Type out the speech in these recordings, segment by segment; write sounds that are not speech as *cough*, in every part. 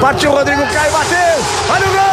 Partiu Rodrigo Caio, bateu! Olha o gol!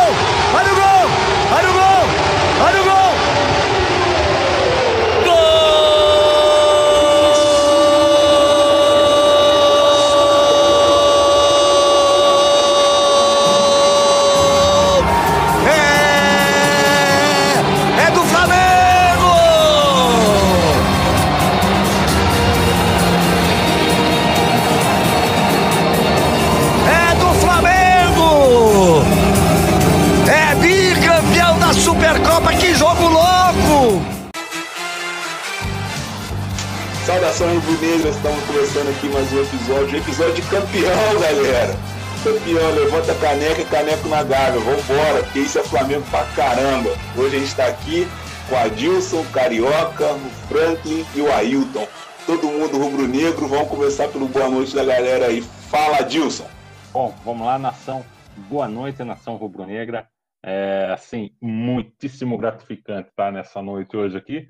Começando aqui mais um episódio, episódio de campeão, galera. Campeão, levanta a caneca caneco na gávea, vambora, porque isso é Flamengo pra caramba. Hoje a gente tá aqui com a Dilson, o Carioca, o Franklin e o Ailton. Todo mundo rubro-negro, vamos começar pelo boa noite da galera aí. Fala, Dilson. Bom, vamos lá, nação. Boa noite, nação rubro-negra. É, assim, muitíssimo gratificante estar nessa noite hoje aqui,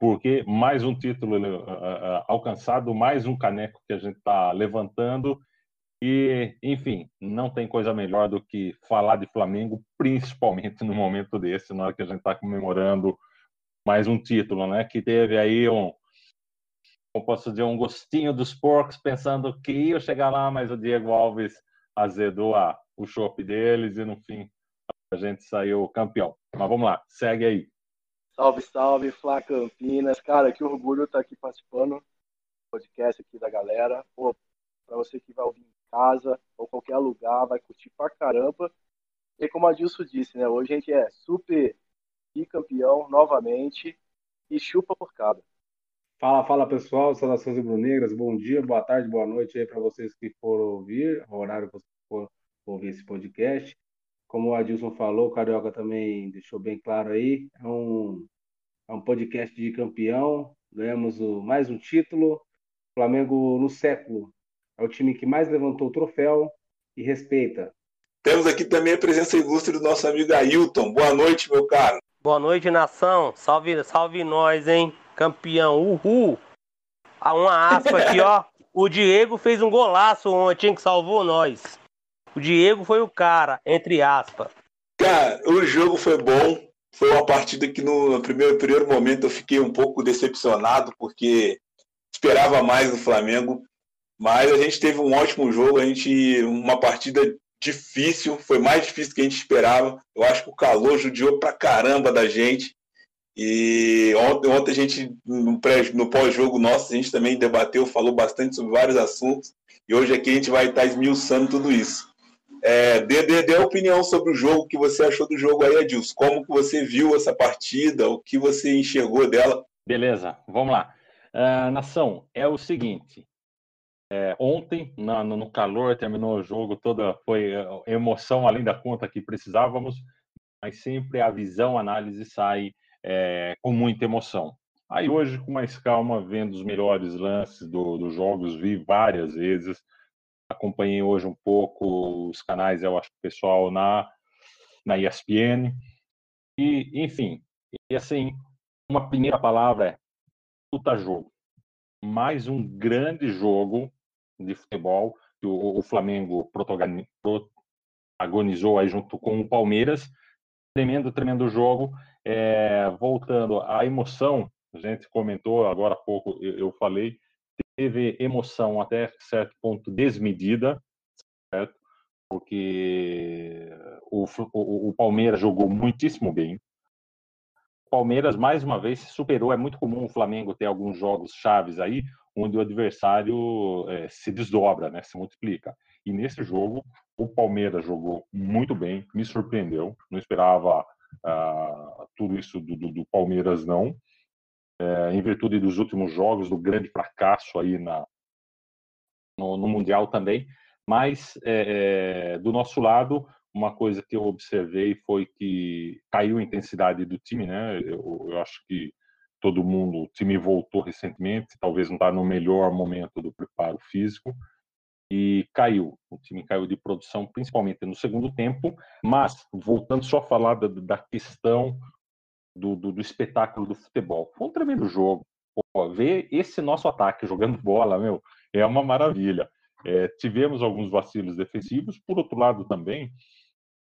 porque mais um título alcançado, mais um caneco que a gente está levantando. E, enfim, não tem coisa melhor do que falar de Flamengo, principalmente no momento desse, na hora que a gente está comemorando mais um título, né? Que teve aí um, como posso dizer, um gostinho dos porcos, pensando que ia chegar lá, mas o Diego Alves azedou o chope deles e no fim a gente saiu campeão. Mas vamos lá, segue aí. Salve, salve, Flá Campinas. Cara, que orgulho estar aqui participando do podcast aqui da galera. Pô, pra você que vai ouvir em casa ou qualquer lugar, vai curtir pra caramba. E como a Dilson disse, né? Hoje a gente é super bicampeão novamente e chupa por cada. Fala, fala pessoal, saudações rubro-negras, bom dia, boa tarde, boa noite aí para vocês que foram ouvir, o horário que vocês for ouvir esse podcast. Como o Adilson falou, o Carioca também deixou bem claro aí, é um, é um podcast de campeão, ganhamos o, mais um título, Flamengo no século, é o time que mais levantou o troféu e respeita. Temos aqui também a presença ilustre do nosso amigo Ailton. Boa noite, meu caro. Boa noite, nação. Salve, salve nós, hein? Campeão, uhul. Uma aspa aqui, ó. O Diego fez um golaço ontem, que salvou nós. O Diego foi o cara, entre aspas. Cara, o jogo foi bom. Foi uma partida que no primeiro, primeiro momento eu fiquei um pouco decepcionado, porque esperava mais do Flamengo. Mas a gente teve um ótimo jogo, a gente uma partida difícil, foi mais difícil do que a gente esperava. Eu acho que o calor judiou pra caramba da gente. E ontem, ontem a gente, no, no pós-jogo nosso, a gente também debateu, falou bastante sobre vários assuntos. E hoje aqui a gente vai estar esmiuçando tudo isso. É, dê, dê, dê a opinião sobre o jogo, o que você achou do jogo aí, Adilson. Como que você viu essa partida, o que você enxergou dela? Beleza, vamos lá. Uh, nação, é o seguinte. É, ontem, na, no calor, terminou o jogo, toda foi emoção além da conta que precisávamos, mas sempre a visão, a análise sai é, com muita emoção. Aí hoje, com mais calma, vendo os melhores lances dos do jogos, vi várias vezes, acompanhei hoje um pouco os canais, eu acho, pessoal na, na ESPN, e, enfim, e assim, uma primeira palavra é puta jogo. Mais um grande jogo de futebol que o, o Flamengo protagonizou aí junto com o Palmeiras. Tremendo, tremendo jogo. É, voltando à emoção, a gente comentou agora há pouco, eu, eu falei, teve emoção até certo ponto desmedida, certo? Porque o, o, o Palmeiras jogou muitíssimo bem. O Palmeiras, mais uma vez, se superou. É muito comum o Flamengo ter alguns jogos chaves aí, onde o adversário é, se desdobra, né, se multiplica. E nesse jogo, o Palmeiras jogou muito bem, me surpreendeu, não esperava uh, tudo isso do, do, do Palmeiras, não. É, em virtude dos últimos jogos, do grande fracasso aí na, no, no Mundial também. Mas, é, do nosso lado, uma coisa que eu observei foi que caiu a intensidade do time, né? Eu, eu acho que todo mundo, o time voltou recentemente, talvez não está no melhor momento do preparo físico, e caiu. O time caiu de produção, principalmente no segundo tempo, mas, voltando só a falar da, da questão do, do, do, espetáculo do futebol, foi um tremendo jogo. Pô, ver esse nosso ataque jogando *laughs* bola, meu, é uma maravilha. é, tivemos alguns vacilos defensivos, por outro lado também,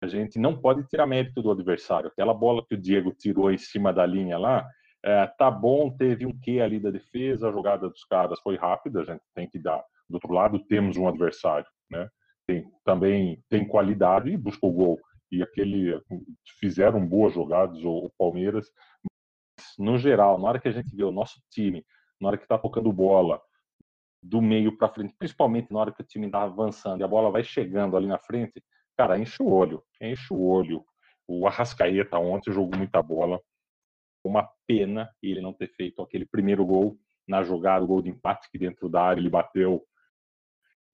a gente não pode tirar mérito do adversário. Aquela bola que o Diego tirou em cima da linha lá, é, tá bom, teve um quê ali da defesa, a jogada dos caras foi rápida, a gente tem que dar. Do outro lado, temos um adversário, né? Tem, também tem qualidade e buscou gol. E aquele fizeram boas jogadas, o, Palmeiras. Mas, no geral, na hora que a gente vê o nosso time, na hora que tá tocando bola, do meio para frente, principalmente na hora que o time está avançando e a bola vai chegando ali na frente, cara, enche o olho, enche o olho. O Arrascaeta ontem jogou muita bola. Uma pena ele não ter feito aquele primeiro gol na jogada, o gol de empate que dentro da área ele bateu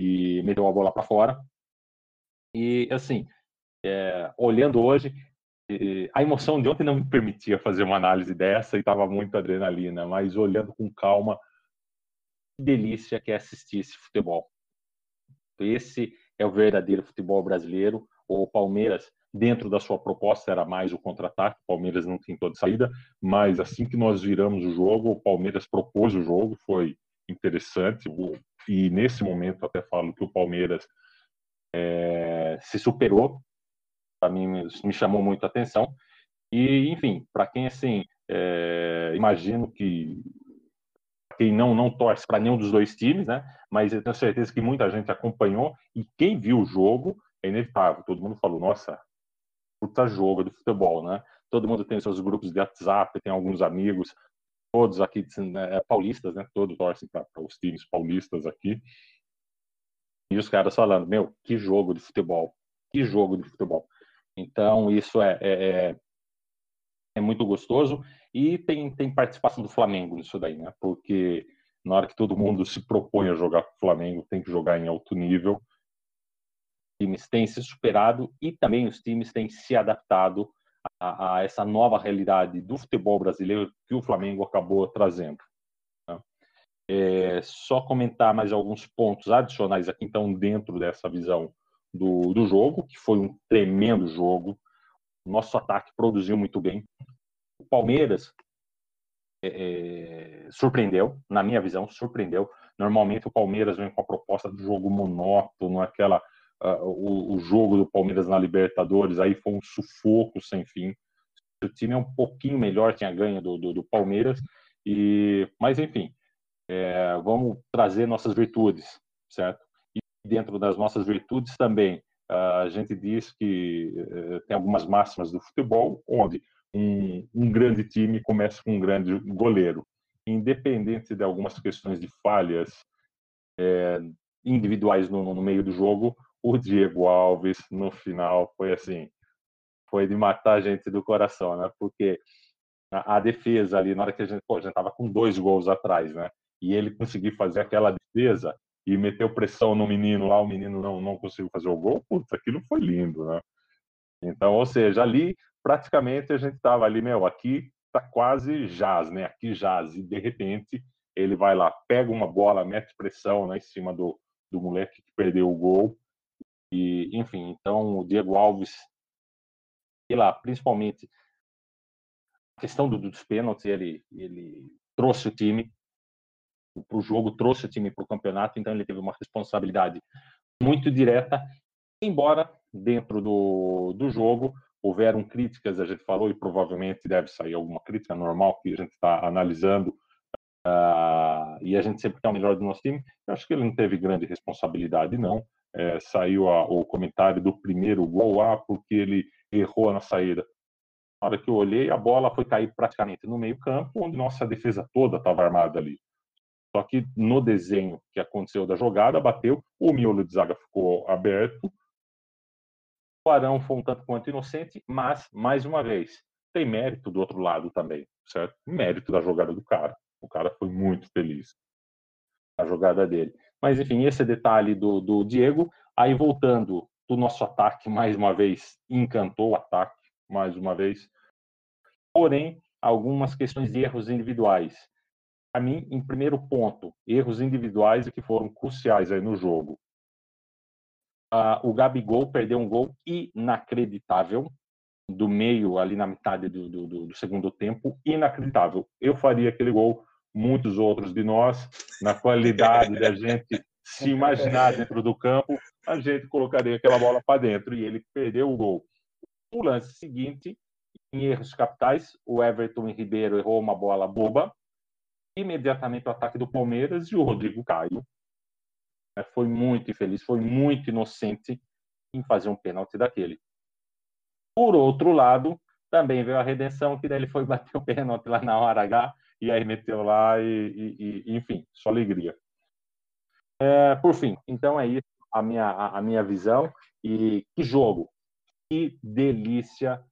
e meteu a bola para fora. E assim, é, olhando hoje, a emoção de ontem não me permitia fazer uma análise dessa e estava muito adrenalina, mas olhando com calma, que delícia que é assistir esse futebol. Esse é o verdadeiro futebol brasileiro. O Palmeiras, dentro da sua proposta, era mais o contra-ataque. O Palmeiras não tem toda saída, mas assim que nós viramos o jogo, o Palmeiras propôs o jogo, foi interessante. E nesse momento, até falo que o Palmeiras é, se superou. Para mim, me chamou muito a atenção. E, enfim, para quem assim, é, imagino que quem não, não torce para nenhum dos dois times, né? Mas eu tenho certeza que muita gente acompanhou e quem viu o jogo é inevitável. Todo mundo falou, nossa, puta jogo do futebol, né? Todo mundo tem seus grupos de WhatsApp, tem alguns amigos, todos aqui né, paulistas, né? Todos torcem para os times paulistas aqui. E os caras falando, meu, que jogo de futebol, que jogo de futebol. Então, isso é, é, é, é muito gostoso. E tem, tem participação do Flamengo nisso daí, né? Porque na hora que todo mundo se propõe a jogar com o Flamengo, tem que jogar em alto nível. Os times têm se superado e também os times têm se adaptado a, a essa nova realidade do futebol brasileiro que o Flamengo acabou trazendo. Né? É, só comentar mais alguns pontos adicionais aqui, então, dentro dessa visão do, do jogo, que foi um tremendo jogo. Nosso ataque produziu muito bem. O Palmeiras é, é, surpreendeu, na minha visão, surpreendeu. Normalmente o Palmeiras vem com a proposta do jogo monótono, aquela uh, o, o, jogo do Palmeiras na Libertadores, aí foi um sufoco sem fim. O time é um pouquinho melhor, tinha ganho do, do, do Palmeiras, e mas enfim, é, vamos trazer nossas virtudes, certo? Dentro das nossas virtudes também, a gente diz que uh, tem algumas máximas do futebol, onde um, um grande time começa com um grande goleiro. Independente de algumas questões de falhas é, individuais no, no, meio do jogo, o Diego Alves, no final, foi assim, foi de matar a gente do coração, né? Porque a, a defesa ali, na hora que a gente, pô, a gente tava com dois gols atrás, né? E ele conseguiu fazer aquela defesa e meteu pressão no menino lá, o menino não, não conseguiu fazer o gol, putz, aquilo foi lindo, né? Então, ou seja, ali praticamente a gente estava ali, meu, aqui tá quase jazz, né? Aqui jazz. E de repente ele vai lá, pega uma bola, mete pressão né, em cima do, do moleque que perdeu o gol. E, enfim, então o Diego Alves, e lá, principalmente a questão do, dos pênaltis, ele, ele trouxe o time para o jogo, trouxe o time para o campeonato, então ele teve uma responsabilidade muito direta, embora dentro do, do jogo houveram críticas, a gente falou, e provavelmente deve sair alguma crítica normal que a gente está analisando, uh, e a gente sempre quer o melhor do nosso time. Eu acho que ele não teve grande responsabilidade, não. É, saiu a, o comentário do primeiro gol, ah, porque ele errou na saída. Na hora que eu olhei, a bola foi cair praticamente no meio-campo, onde nossa defesa toda estava armada ali. Só que no desenho que aconteceu da jogada, bateu, o miolo de zaga ficou aberto, o Arão foi um tanto quanto inocente, mas, mais uma vez, tem mérito do outro lado também, certo? Mérito da jogada do cara. O cara foi muito feliz a jogada dele. Mas, enfim, esse detalhe do, do Diego. Aí, voltando do nosso ataque, mais uma vez, encantou o ataque, mais uma vez. Porém, algumas questões de erros individuais. Para mim, em primeiro ponto, erros individuais que foram cruciais aí no jogo. Uh, o Gabigol perdeu um gol inacreditável do meio ali na metade do, do, do, segundo tempo, inacreditável. Eu faria aquele gol, muitos outros de nós, na qualidade da gente se imaginar *laughs* dentro do campo, a gente colocaria aquela bola para dentro e ele perdeu o gol. O lance seguinte, em erros capitais, o Everton Ribeiro errou uma bola boba, imediatamente o ataque do Palmeiras e o Rodrigo Caio né, foi muito infeliz, foi muito inocente em fazer um pênalti daquele. Por outro lado, também veio a redenção, que daí ele foi *laughs* bater o pênalti lá na hora H, e aí meteu lá, e, e, e enfim, só alegria. É, por fim, então é isso a minha, a, a minha visão. E que jogo, que delícia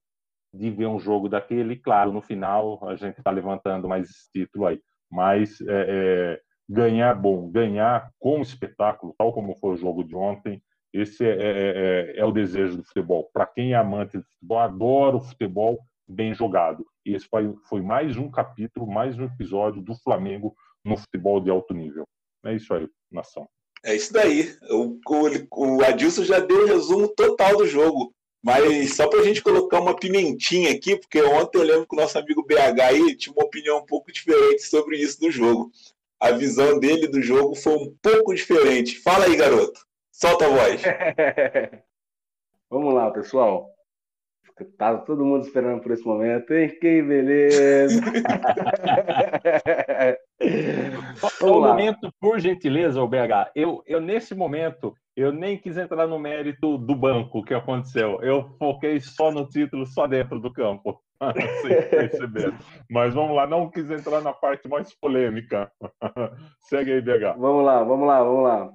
de ver um jogo daquele. Claro, no final a gente está levantando mais esse título aí, mas é, é, ganhar bom, ganhar com espetáculo, tal como foi o jogo de ontem, esse é, é, é, é o desejo do futebol. Para quem é amante de futebol, adora o futebol bem jogado. E esse foi, foi mais um capítulo, mais um episódio do Flamengo no futebol de alto nível. É isso aí, nação. É isso daí. O, o, o Adilson já deu o resumo total do jogo. Mas só para a gente colocar uma pimentinha aqui, porque ontem eu lembro que o nosso amigo BH aí tinha uma opinião um pouco diferente sobre isso do jogo. A visão dele do jogo foi um pouco diferente. Fala aí, garoto. Solta a voz. *laughs* Vamos lá, pessoal. Tá todo mundo esperando por esse momento, hein? Que beleza! *laughs* Só um momento, por gentileza, o BH. Eu, eu, nesse momento, eu nem quis entrar no mérito do banco que aconteceu. Eu foquei só no título, só dentro do campo. *laughs* Perceber. Mas vamos lá, não quis entrar na parte mais polêmica. *laughs* Segue aí, BH. Vamos lá, vamos lá, vamos lá.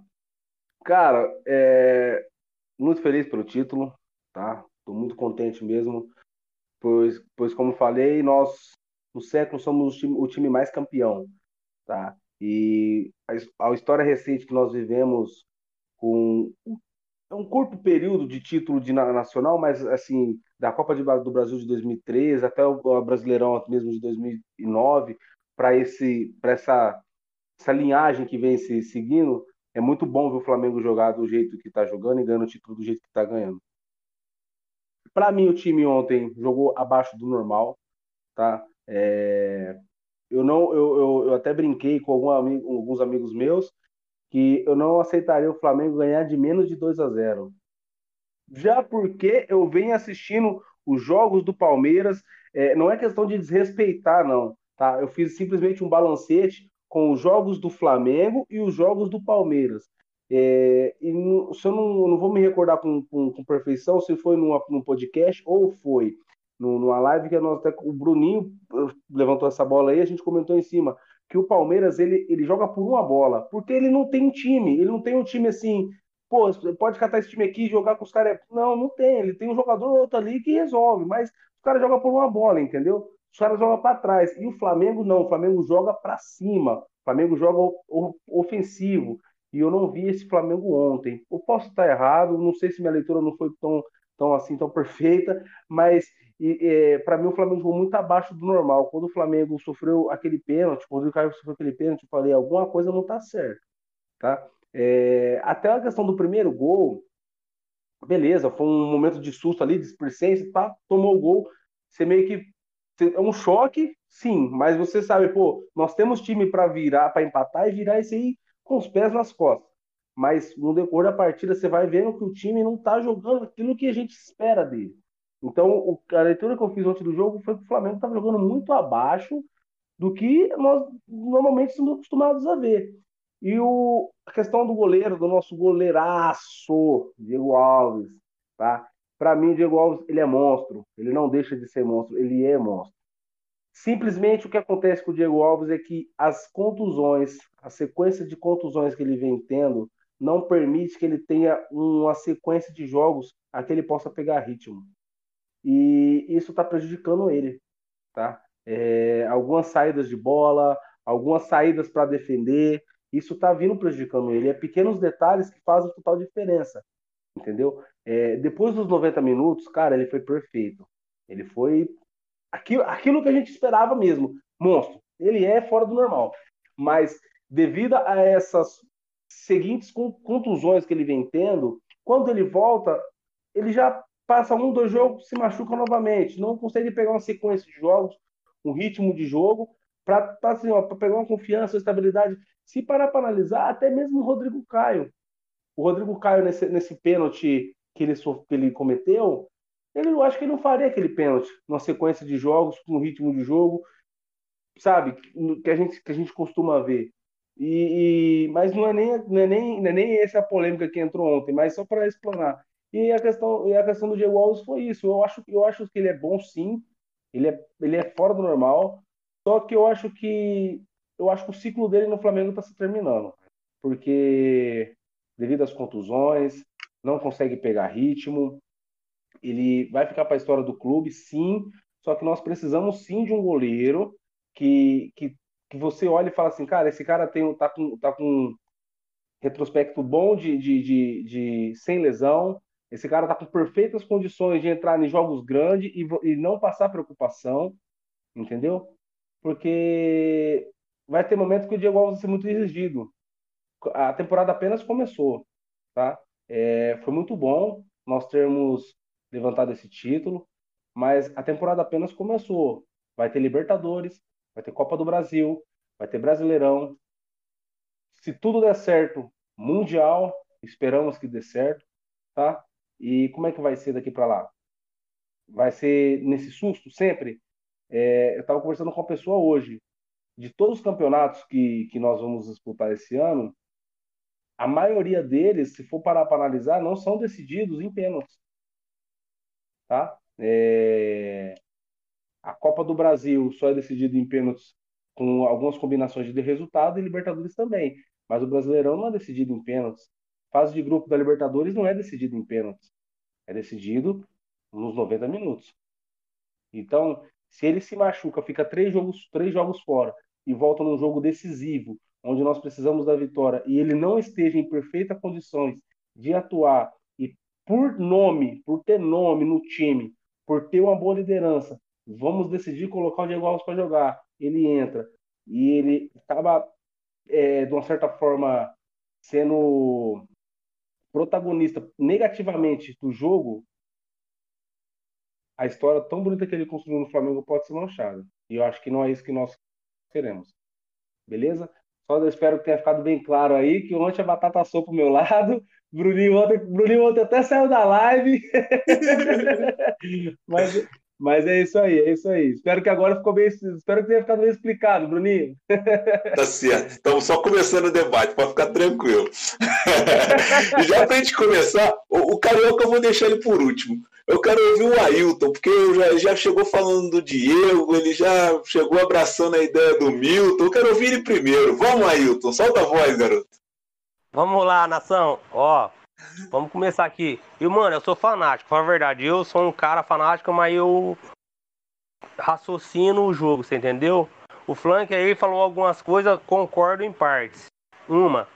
Cara, é... muito feliz pelo título, tá? Estou muito contente mesmo, pois, pois como falei, nós no século somos o time, o time mais campeão, tá? E a, a, história recente que nós vivemos com um curto período de título de nacional, mas assim da Copa de, do Brasil de 2013 até o Brasileirão mesmo de 2009 para esse para essa essa linhagem que vem se seguindo é muito bom ver o Flamengo jogar do jeito que está jogando e ganhando o título do jeito que está ganhando. Para mim, o time ontem jogou abaixo do normal, tá? É... Eu não, eu, eu, eu, até brinquei com algum amigo, alguns amigos meus que eu não aceitaria o Flamengo ganhar de menos de 2 a 0. Já porque eu venho assistindo os jogos do Palmeiras, é, não é questão de desrespeitar, não. Tá? Eu fiz simplesmente um balancete com os jogos do Flamengo e os jogos do Palmeiras. É, e no, se eu não, não, vou me recordar com, com, com perfeição se foi numa, num podcast ou foi numa live que nós, até, o Bruninho eh, levantou essa bola aí, a gente comentou em cima que o Palmeiras ele, ele joga por uma bola, porque ele não tem time, ele não tem um time assim, pô, pode catar esse time aqui e jogar com os caras. Não, não tem, ele tem um jogador ou outro ali que resolve, mas os caras jogam por uma bola, entendeu? Os caras jogam para trás. E o Flamengo não, o Flamengo joga para cima, o Flamengo joga ofensivo e eu não vi esse Flamengo ontem. Eu posso estar errado, não sei se minha leitura não foi tão, tão assim, tão perfeita, mas é, para mim o Flamengo jogou muito abaixo do normal. Quando o Flamengo sofreu aquele pênalti, quando o Caio sofreu aquele pênalti, eu falei, alguma coisa não está certa, tá? É, até a questão do primeiro gol, beleza, foi um momento de susto ali, de displicência, tá? tomou o gol, você meio que é um choque, sim, mas você sabe, pô, nós temos time para virar, para empatar e virar esse aí com os pés nas costas. Mas no decorrer da partida você vai vendo que o time não está jogando aquilo que a gente espera dele. Então, a leitura que eu fiz ontem do jogo foi que o Flamengo estava jogando muito abaixo do que nós normalmente estamos acostumados a ver. E o, a questão do goleiro, do nosso goleiraço, Diego Alves, tá? Para mim, Diego Alves, ele é monstro. Ele não deixa de ser monstro, ele é monstro. Simplesmente o que acontece com o Diego Alves é que as contusões, a sequência de contusões que ele vem tendo, não permite que ele tenha uma sequência de jogos a que ele possa pegar ritmo. E isso está prejudicando ele. Tá? É, algumas saídas de bola, algumas saídas para defender, isso está vindo prejudicando ele. É pequenos detalhes que fazem total diferença. Entendeu? É, depois dos 90 minutos, cara, ele foi perfeito. Ele foi aquilo, aquilo que a gente esperava mesmo. Monstro. Ele é fora do normal. Mas devido a essas seguintes contusões que ele vem tendo, quando ele volta, ele já passa um, dois jogos, se machuca novamente. Não consegue pegar uma sequência de jogos, um ritmo de jogo para assim, pegar uma confiança, uma estabilidade. Se parar para analisar, até mesmo o Rodrigo Caio. O Rodrigo Caio, nesse, nesse pênalti que ele, que ele cometeu, ele, eu acho que ele não faria aquele pênalti numa sequência de jogos, com ritmo de jogo, sabe? Que a gente, que a gente costuma ver. E, e, mas não é nem não é nem não é nem essa polêmica que entrou ontem, mas só para explanar. E a questão e a questão do Diego Alves foi isso. Eu acho eu acho que ele é bom sim. Ele é ele é fora do normal. Só que eu acho que eu acho que o ciclo dele no Flamengo está se terminando, porque devido às contusões, não consegue pegar ritmo. Ele vai ficar para a história do clube, sim. Só que nós precisamos sim de um goleiro que, que que você olha e fala assim, cara, esse cara tem, tá, com, tá com retrospecto bom de, de, de, de, sem lesão, esse cara tá com perfeitas condições de entrar em jogos grandes e, e não passar preocupação, entendeu? Porque vai ter momentos que o Diego Alves vai ser muito exigido. A temporada apenas começou, tá? É, foi muito bom nós termos levantado esse título, mas a temporada apenas começou. Vai ter Libertadores, vai ter Copa do Brasil, vai ter Brasileirão. Se tudo der certo, Mundial, esperamos que dê certo, tá? E como é que vai ser daqui para lá? Vai ser nesse susto sempre? É, eu estava conversando com uma pessoa hoje. De todos os campeonatos que, que nós vamos disputar esse ano, a maioria deles, se for parar para analisar, não são decididos em pênaltis. Tá? É... A Copa do Brasil só é decidida em pênaltis com algumas combinações de resultado e Libertadores também. Mas o Brasileirão não é decidido em pênaltis. Fase de grupo da Libertadores não é decidido em pênaltis. É decidido nos 90 minutos. Então, se ele se machuca, fica três jogos, três jogos fora e volta num jogo decisivo, onde nós precisamos da vitória, e ele não esteja em perfeitas condições de atuar e por nome, por ter nome no time, por ter uma boa liderança, vamos decidir colocar o Diego Alves para jogar. Ele entra e ele acaba, é, de uma certa forma, sendo protagonista negativamente do jogo. A história tão bonita que ele construiu no Flamengo pode ser manchada. E eu acho que não é isso que nós queremos. Beleza? Só eu espero que tenha ficado bem claro aí que ontem a batata assou pro meu lado. Bruninho ontem, Bruninho ontem até saiu da live. *laughs* Mas mas é isso aí, é isso aí. Espero que agora ficou bem, espero que tenha ficado bem explicado, Bruninho. Tá certo. Estamos só começando o debate, pode ficar tranquilo. e *laughs* já para a gente começar, o, o Carioca eu vou deixar ele por último. Eu quero ouvir o Ailton, porque já, já chegou falando do Diego, ele já chegou abraçando a ideia do Milton. Eu quero ouvir ele primeiro. Vamos, Ailton, solta a voz, garoto. Vamos lá, nação. Ó, Vamos começar aqui. E, mano, eu sou fanático, pra verdade. Eu sou um cara fanático, mas eu raciocino o jogo, você entendeu? O Flank aí falou algumas coisas, concordo em partes. Uma,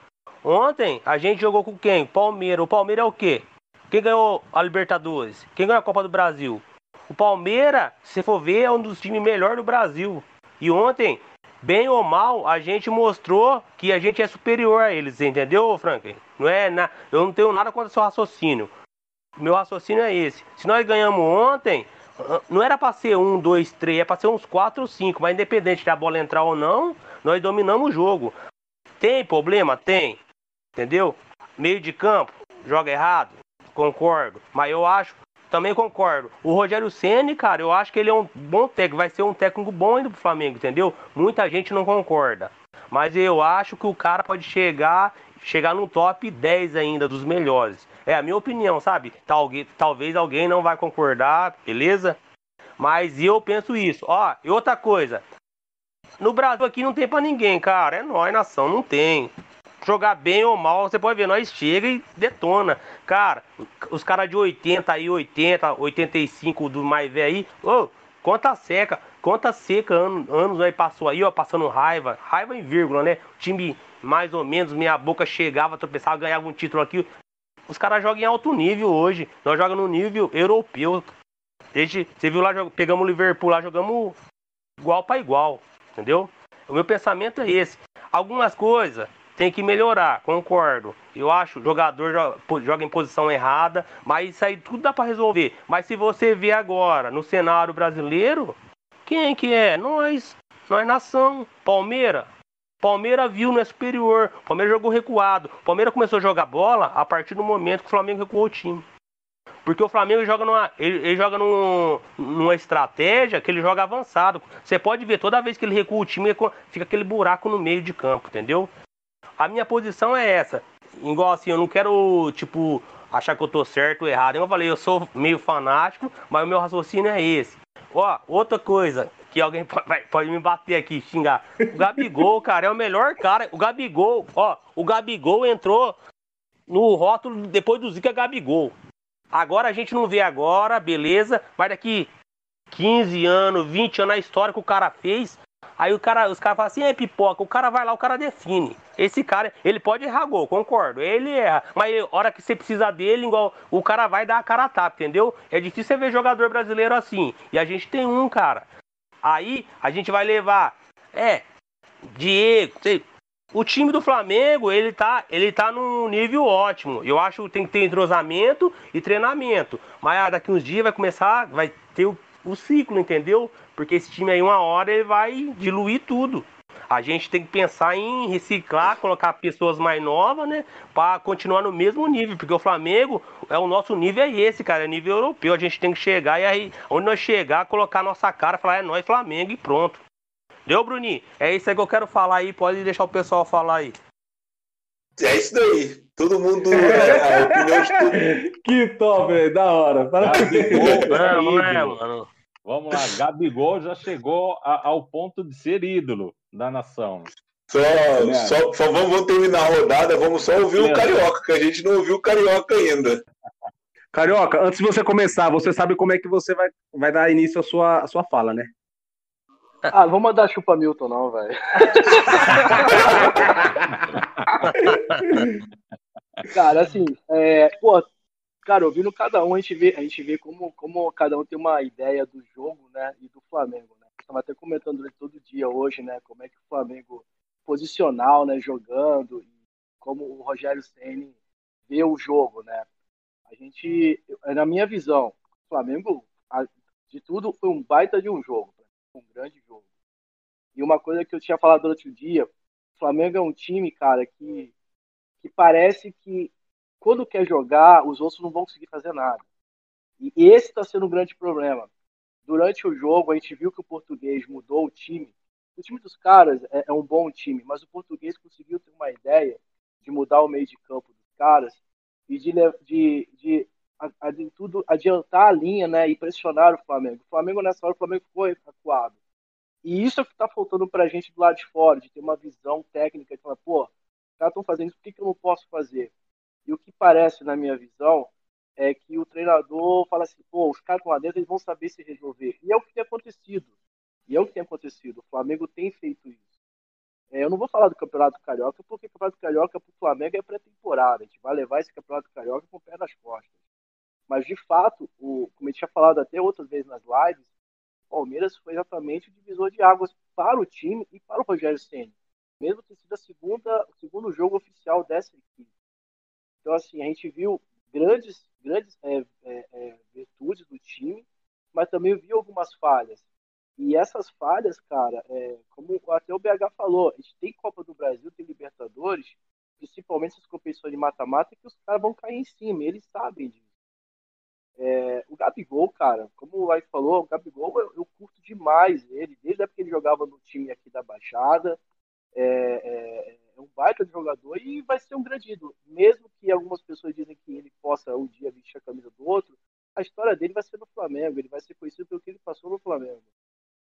ontem a gente jogou com quem? Palmeiras. O Palmeiras é o quê? Quem ganhou a Libertadores? Quem ganhou a Copa do Brasil? O Palmeiras, se for ver, é um dos times melhores do Brasil. E ontem bem ou mal, a gente mostrou que a gente é superior a eles, entendeu, Franklin? Não é na... Eu não tenho nada contra o seu raciocínio. Meu raciocínio é esse. Se nós ganhamos ontem, não era para ser um, dois, três, é para ser uns quatro cinco, mas independente da bola entrar ou não, nós dominamos o jogo. Tem problema? Tem. Entendeu? Meio de campo, joga errado, concordo. Mas eu acho também concordo. O Rogério Ceni, cara, eu acho que ele é um bom técnico, vai ser um técnico bom ainda pro Flamengo, entendeu? Muita gente não concorda. Mas eu acho que o cara pode chegar, chegar no top 10 ainda dos melhores. É a minha opinião, sabe? Talvez, alguém não vai concordar, beleza? Mas eu penso isso. Ó, e outra coisa. No Brasil aqui não tem para ninguém, cara. É nós, nação, não tem jogar bem ou mal, você pode ver, nós chega e detona. Cara, os caras de 80 aí, 80, 85 do mais velho aí, ô, conta seca, conta seca anos, anos aí passou aí, ó, passando raiva, raiva em vírgula, né? O time mais ou menos, minha boca chegava, tropeçava, ganhava um título aqui. Os caras jogam em alto nível hoje. Nós jogamos no nível europeu. Desde, você viu lá, pegamos o Liverpool lá, jogamos igual para igual, entendeu? O meu pensamento é esse. Algumas coisas tem que melhorar, concordo. Eu acho jogador joga em posição errada, mas isso aí tudo dá para resolver. Mas se você vê agora no cenário brasileiro, quem que é? Nós. Nós nação, Palmeiras. Palmeiras viu, não é superior. Palmeiras jogou recuado. Palmeiras começou a jogar bola a partir do momento que o Flamengo recuou o time. Porque o Flamengo joga numa, ele, ele joga num, numa estratégia que ele joga avançado. Você pode ver, toda vez que ele recua o time, fica aquele buraco no meio de campo, entendeu? A minha posição é essa. Igual assim, eu não quero, tipo, achar que eu tô certo ou errado. Eu falei, eu sou meio fanático, mas o meu raciocínio é esse. Ó, outra coisa, que alguém *laughs* pode, pode, me bater aqui, xingar. O Gabigol, *laughs* cara, é o melhor cara. O Gabigol, ó, o Gabigol entrou no rótulo depois do Zica Gabigol. Agora a gente não vê agora, beleza, mas daqui 15 anos, 20 anos a história que o cara fez, aí o cara, os caras falam assim, é pipoca, o cara vai lá, o cara define. Esse cara, ele pode errar gol, concordo, ele erra, mas a hora que você precisa dele, igual o cara vai dar a cara a tapa, entendeu? É difícil você ver jogador brasileiro assim, e a gente tem um, cara. Aí a gente vai levar, é, Diego, sei, o time do Flamengo, ele tá, ele tá num nível ótimo. Eu acho que tem que ter entrosamento e treinamento. Mas daqui uns dias vai começar, vai ter o, o ciclo, entendeu? Porque esse time aí, uma hora, ele vai diluir tudo. A gente tem que pensar em reciclar, colocar pessoas mais novas, né? Para continuar no mesmo nível. Porque o Flamengo, é o nosso nível é esse, cara. É nível europeu. A gente tem que chegar e aí, onde nós chegar, colocar nossa cara, falar é nós Flamengo e pronto. Deu, Bruninho? É isso aí que eu quero falar aí. Pode deixar o pessoal falar aí. É isso daí. Todo mundo. *laughs* É, a opinião de todo... Que top, velho. Da hora. Gabigol, é, é, mano. Vamos lá, Gabigol já chegou a, ao ponto de ser ídolo da nação. Só, só, só vamos, vamos, terminar a rodada, vamos só ouvir o Carioca, que a gente não ouviu o Carioca ainda. Carioca, antes de você começar, você sabe como é que você vai, vai dar início à sua, à sua fala, né? Ah, não vou mandar chupa Milton, não, velho. *laughs* cara, assim, é, pô, cara, ouvindo cada um, a gente vê, a gente vê como, como cada um tem uma ideia do jogo, né, e do Flamengo, né? Estava até comentando ele todo dia hoje, né, como é que o Flamengo posicional, né, jogando, e como o Rogério Ceni vê o jogo, né? A gente, na minha visão, o Flamengo, de tudo, foi um baita de um jogo um grande jogo. E uma coisa que eu tinha falado durante o dia, o Flamengo é um time, cara, que, que parece que quando quer jogar, os outros não vão conseguir fazer nada. E esse está sendo um grande problema. Durante o jogo, a gente viu que o português mudou o time. O time dos caras é, é um bom time, mas o português conseguiu ter uma ideia de mudar o meio de campo dos caras e de, de, de de tudo adiantar a linha, né, e pressionar o Flamengo. O Flamengo nessa hora o Flamengo foi acuado. E isso é o que está faltando para a gente do lado de fora, de ter uma visão técnica de falar, pô, os caras estão fazendo isso, por que, que eu não posso fazer? E o que parece, na minha visão, é que o treinador fala assim, pô, os caras estão lá dentro, eles vão saber se resolver. E é o que tem acontecido. E é o que tem acontecido. O Flamengo tem feito isso. É, eu não vou falar do Campeonato Carioca, porque o Campeonato Carioca para o Flamengo é pré-temporada. A gente vai levar esse Campeonato Carioca com o pé nas costas. Mas, de fato, o, como gente tinha falado até outras vezes nas lives, o Palmeiras foi exatamente o divisor de águas para o time e para o Rogério Senna. Mesmo ter sido a segunda, o segundo jogo oficial dessa equipe. Então, assim, a gente viu grandes, grandes é, é, é, virtudes do time, mas também viu algumas falhas. E essas falhas, cara, é, como até o BH falou, a gente tem Copa do Brasil, tem Libertadores, principalmente essas competições de mata-mata, que os caras vão cair em cima, eles sabem disso. É, o Gabigol, cara, como o Light falou, o Gabigol eu, eu, curto demais ele, desde a época que ele jogava no time aqui da Baixada. É, é, é, um baita de jogador e vai ser um grande ídolo. Mesmo que algumas pessoas dizem que ele possa um dia vestir a camisa do outro, a história dele vai ser no Flamengo, ele vai ser conhecido pelo que ele passou no Flamengo.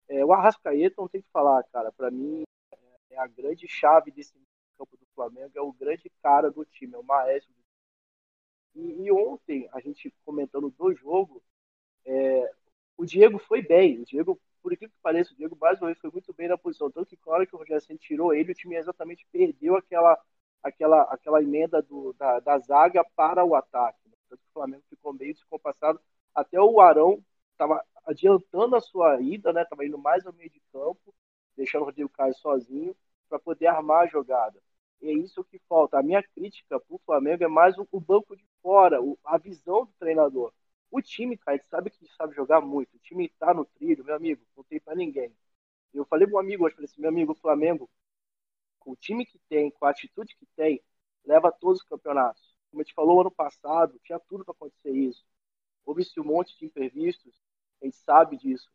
É, o Arrascaeta não tem que falar, cara, para mim é a grande chave desse campo do Flamengo, é o grande cara do time, é o maestro e, e ontem, a gente comentando do jogo, é, o Diego foi bem. O Diego, por incrível que pareça, o Diego mais foi muito bem na posição. Tanto que na hora que o Rogério Senna tirou ele, o time exatamente perdeu aquela, aquela, aquela emenda do, da, da zaga para o ataque. Né? Tanto que o Flamengo ficou meio descompassado. Até o Arão estava adiantando a sua ida, né? Indo mais ao meio de campo, deixando o Rodrigo Caio sozinho para poder armar a jogada. É isso que falta. A minha crítica para o Flamengo é mais o, banco de fora, a visão do treinador. O time, cara, sabe que sabe jogar muito. O time está no trilho, meu amigo, não tem para ninguém. Eu falei para um amigo hoje, falei assim, meu amigo, o Flamengo, com o time que tem, com a atitude que tem, leva todos os campeonatos. Como a gente falou ano passado, tinha tudo para acontecer isso. Houve-se um monte de imprevistos, a gente sabe disso.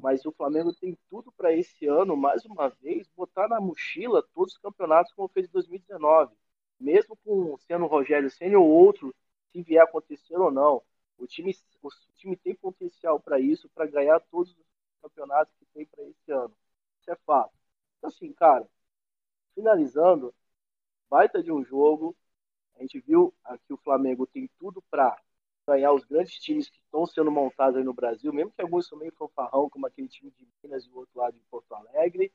Mas o Flamengo tem tudo para esse ano, mais uma vez, botar na mochila todos os campeonatos como fez em 2019. Mesmo com sendo o Rogério Senna ou outro, se vier acontecer ou não. O time, o time tem potencial para isso, para ganhar todos os campeonatos que tem para esse ano. Isso é fato. Então, assim, cara, finalizando, baita de um jogo. A gente viu que o Flamengo tem tudo para ganhar os grandes times que estão sendo montados aí no Brasil, mesmo que alguns são meio fanfarrão, como aquele time de Minas e o outro lado de Porto Alegre.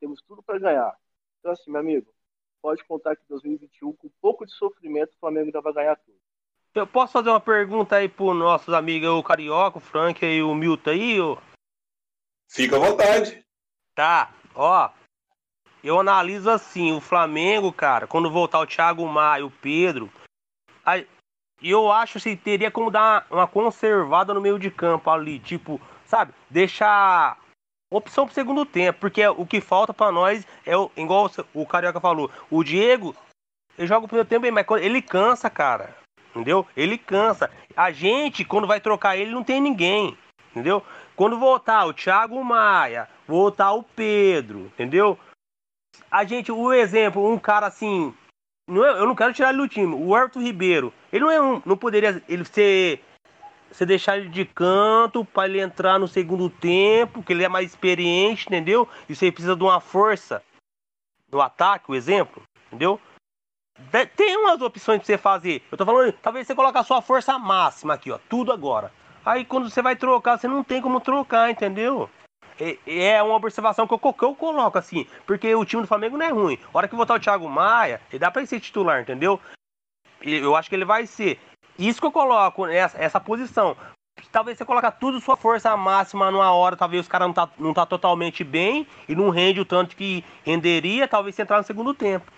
Temos tudo para ganhar. Então, assim, meu amigo, pode contar que 2021, com um pouco de sofrimento, o Flamengo ainda vai ganhar tudo. Eu posso fazer uma pergunta aí pro nossos amigos, o Carioca, o Frank e o Milton aí? Ô? Fica à vontade. Tá, ó. Eu analiso assim, o Flamengo, cara, quando voltar o Thiago Maia, o Pedro, aí, eu acho assim, teria como dar uma conservada no meio de campo ali, tipo, sabe, deixar opção pro segundo tempo, porque o que falta para nós é o, igual o Carioca falou, o Diego, ele joga o primeiro tempo bem, mas ele cansa, cara. Entendeu? Ele cansa. A gente, quando vai trocar ele, não tem ninguém. Entendeu? Quando voltar o Thiago Maia, voltar o Pedro, entendeu? A gente, o exemplo, um cara assim. Não é, eu não quero tirar ele do time. O Arthur Ribeiro. Ele não é um. Não poderia ele ser. Você deixar ele de canto para ele entrar no segundo tempo, que ele é mais experiente, entendeu? E você precisa de uma força no ataque, o exemplo, entendeu? Tem umas opções pra você fazer. Eu tô falando, talvez você coloque a sua força máxima aqui, ó. Tudo agora. Aí quando você vai trocar, você não tem como trocar, entendeu? É, é uma observação que eu, que eu coloco assim, porque o time do Flamengo não é ruim. A hora que botar o Thiago Maia, ele dá pra ele ser titular, entendeu? Eu acho que ele vai ser. Isso que eu coloco, essa, essa posição. Talvez você coloque tudo sua força máxima numa hora, talvez os caras não tá, não tá totalmente bem e não rende o tanto que renderia, talvez você entrar no segundo tempo.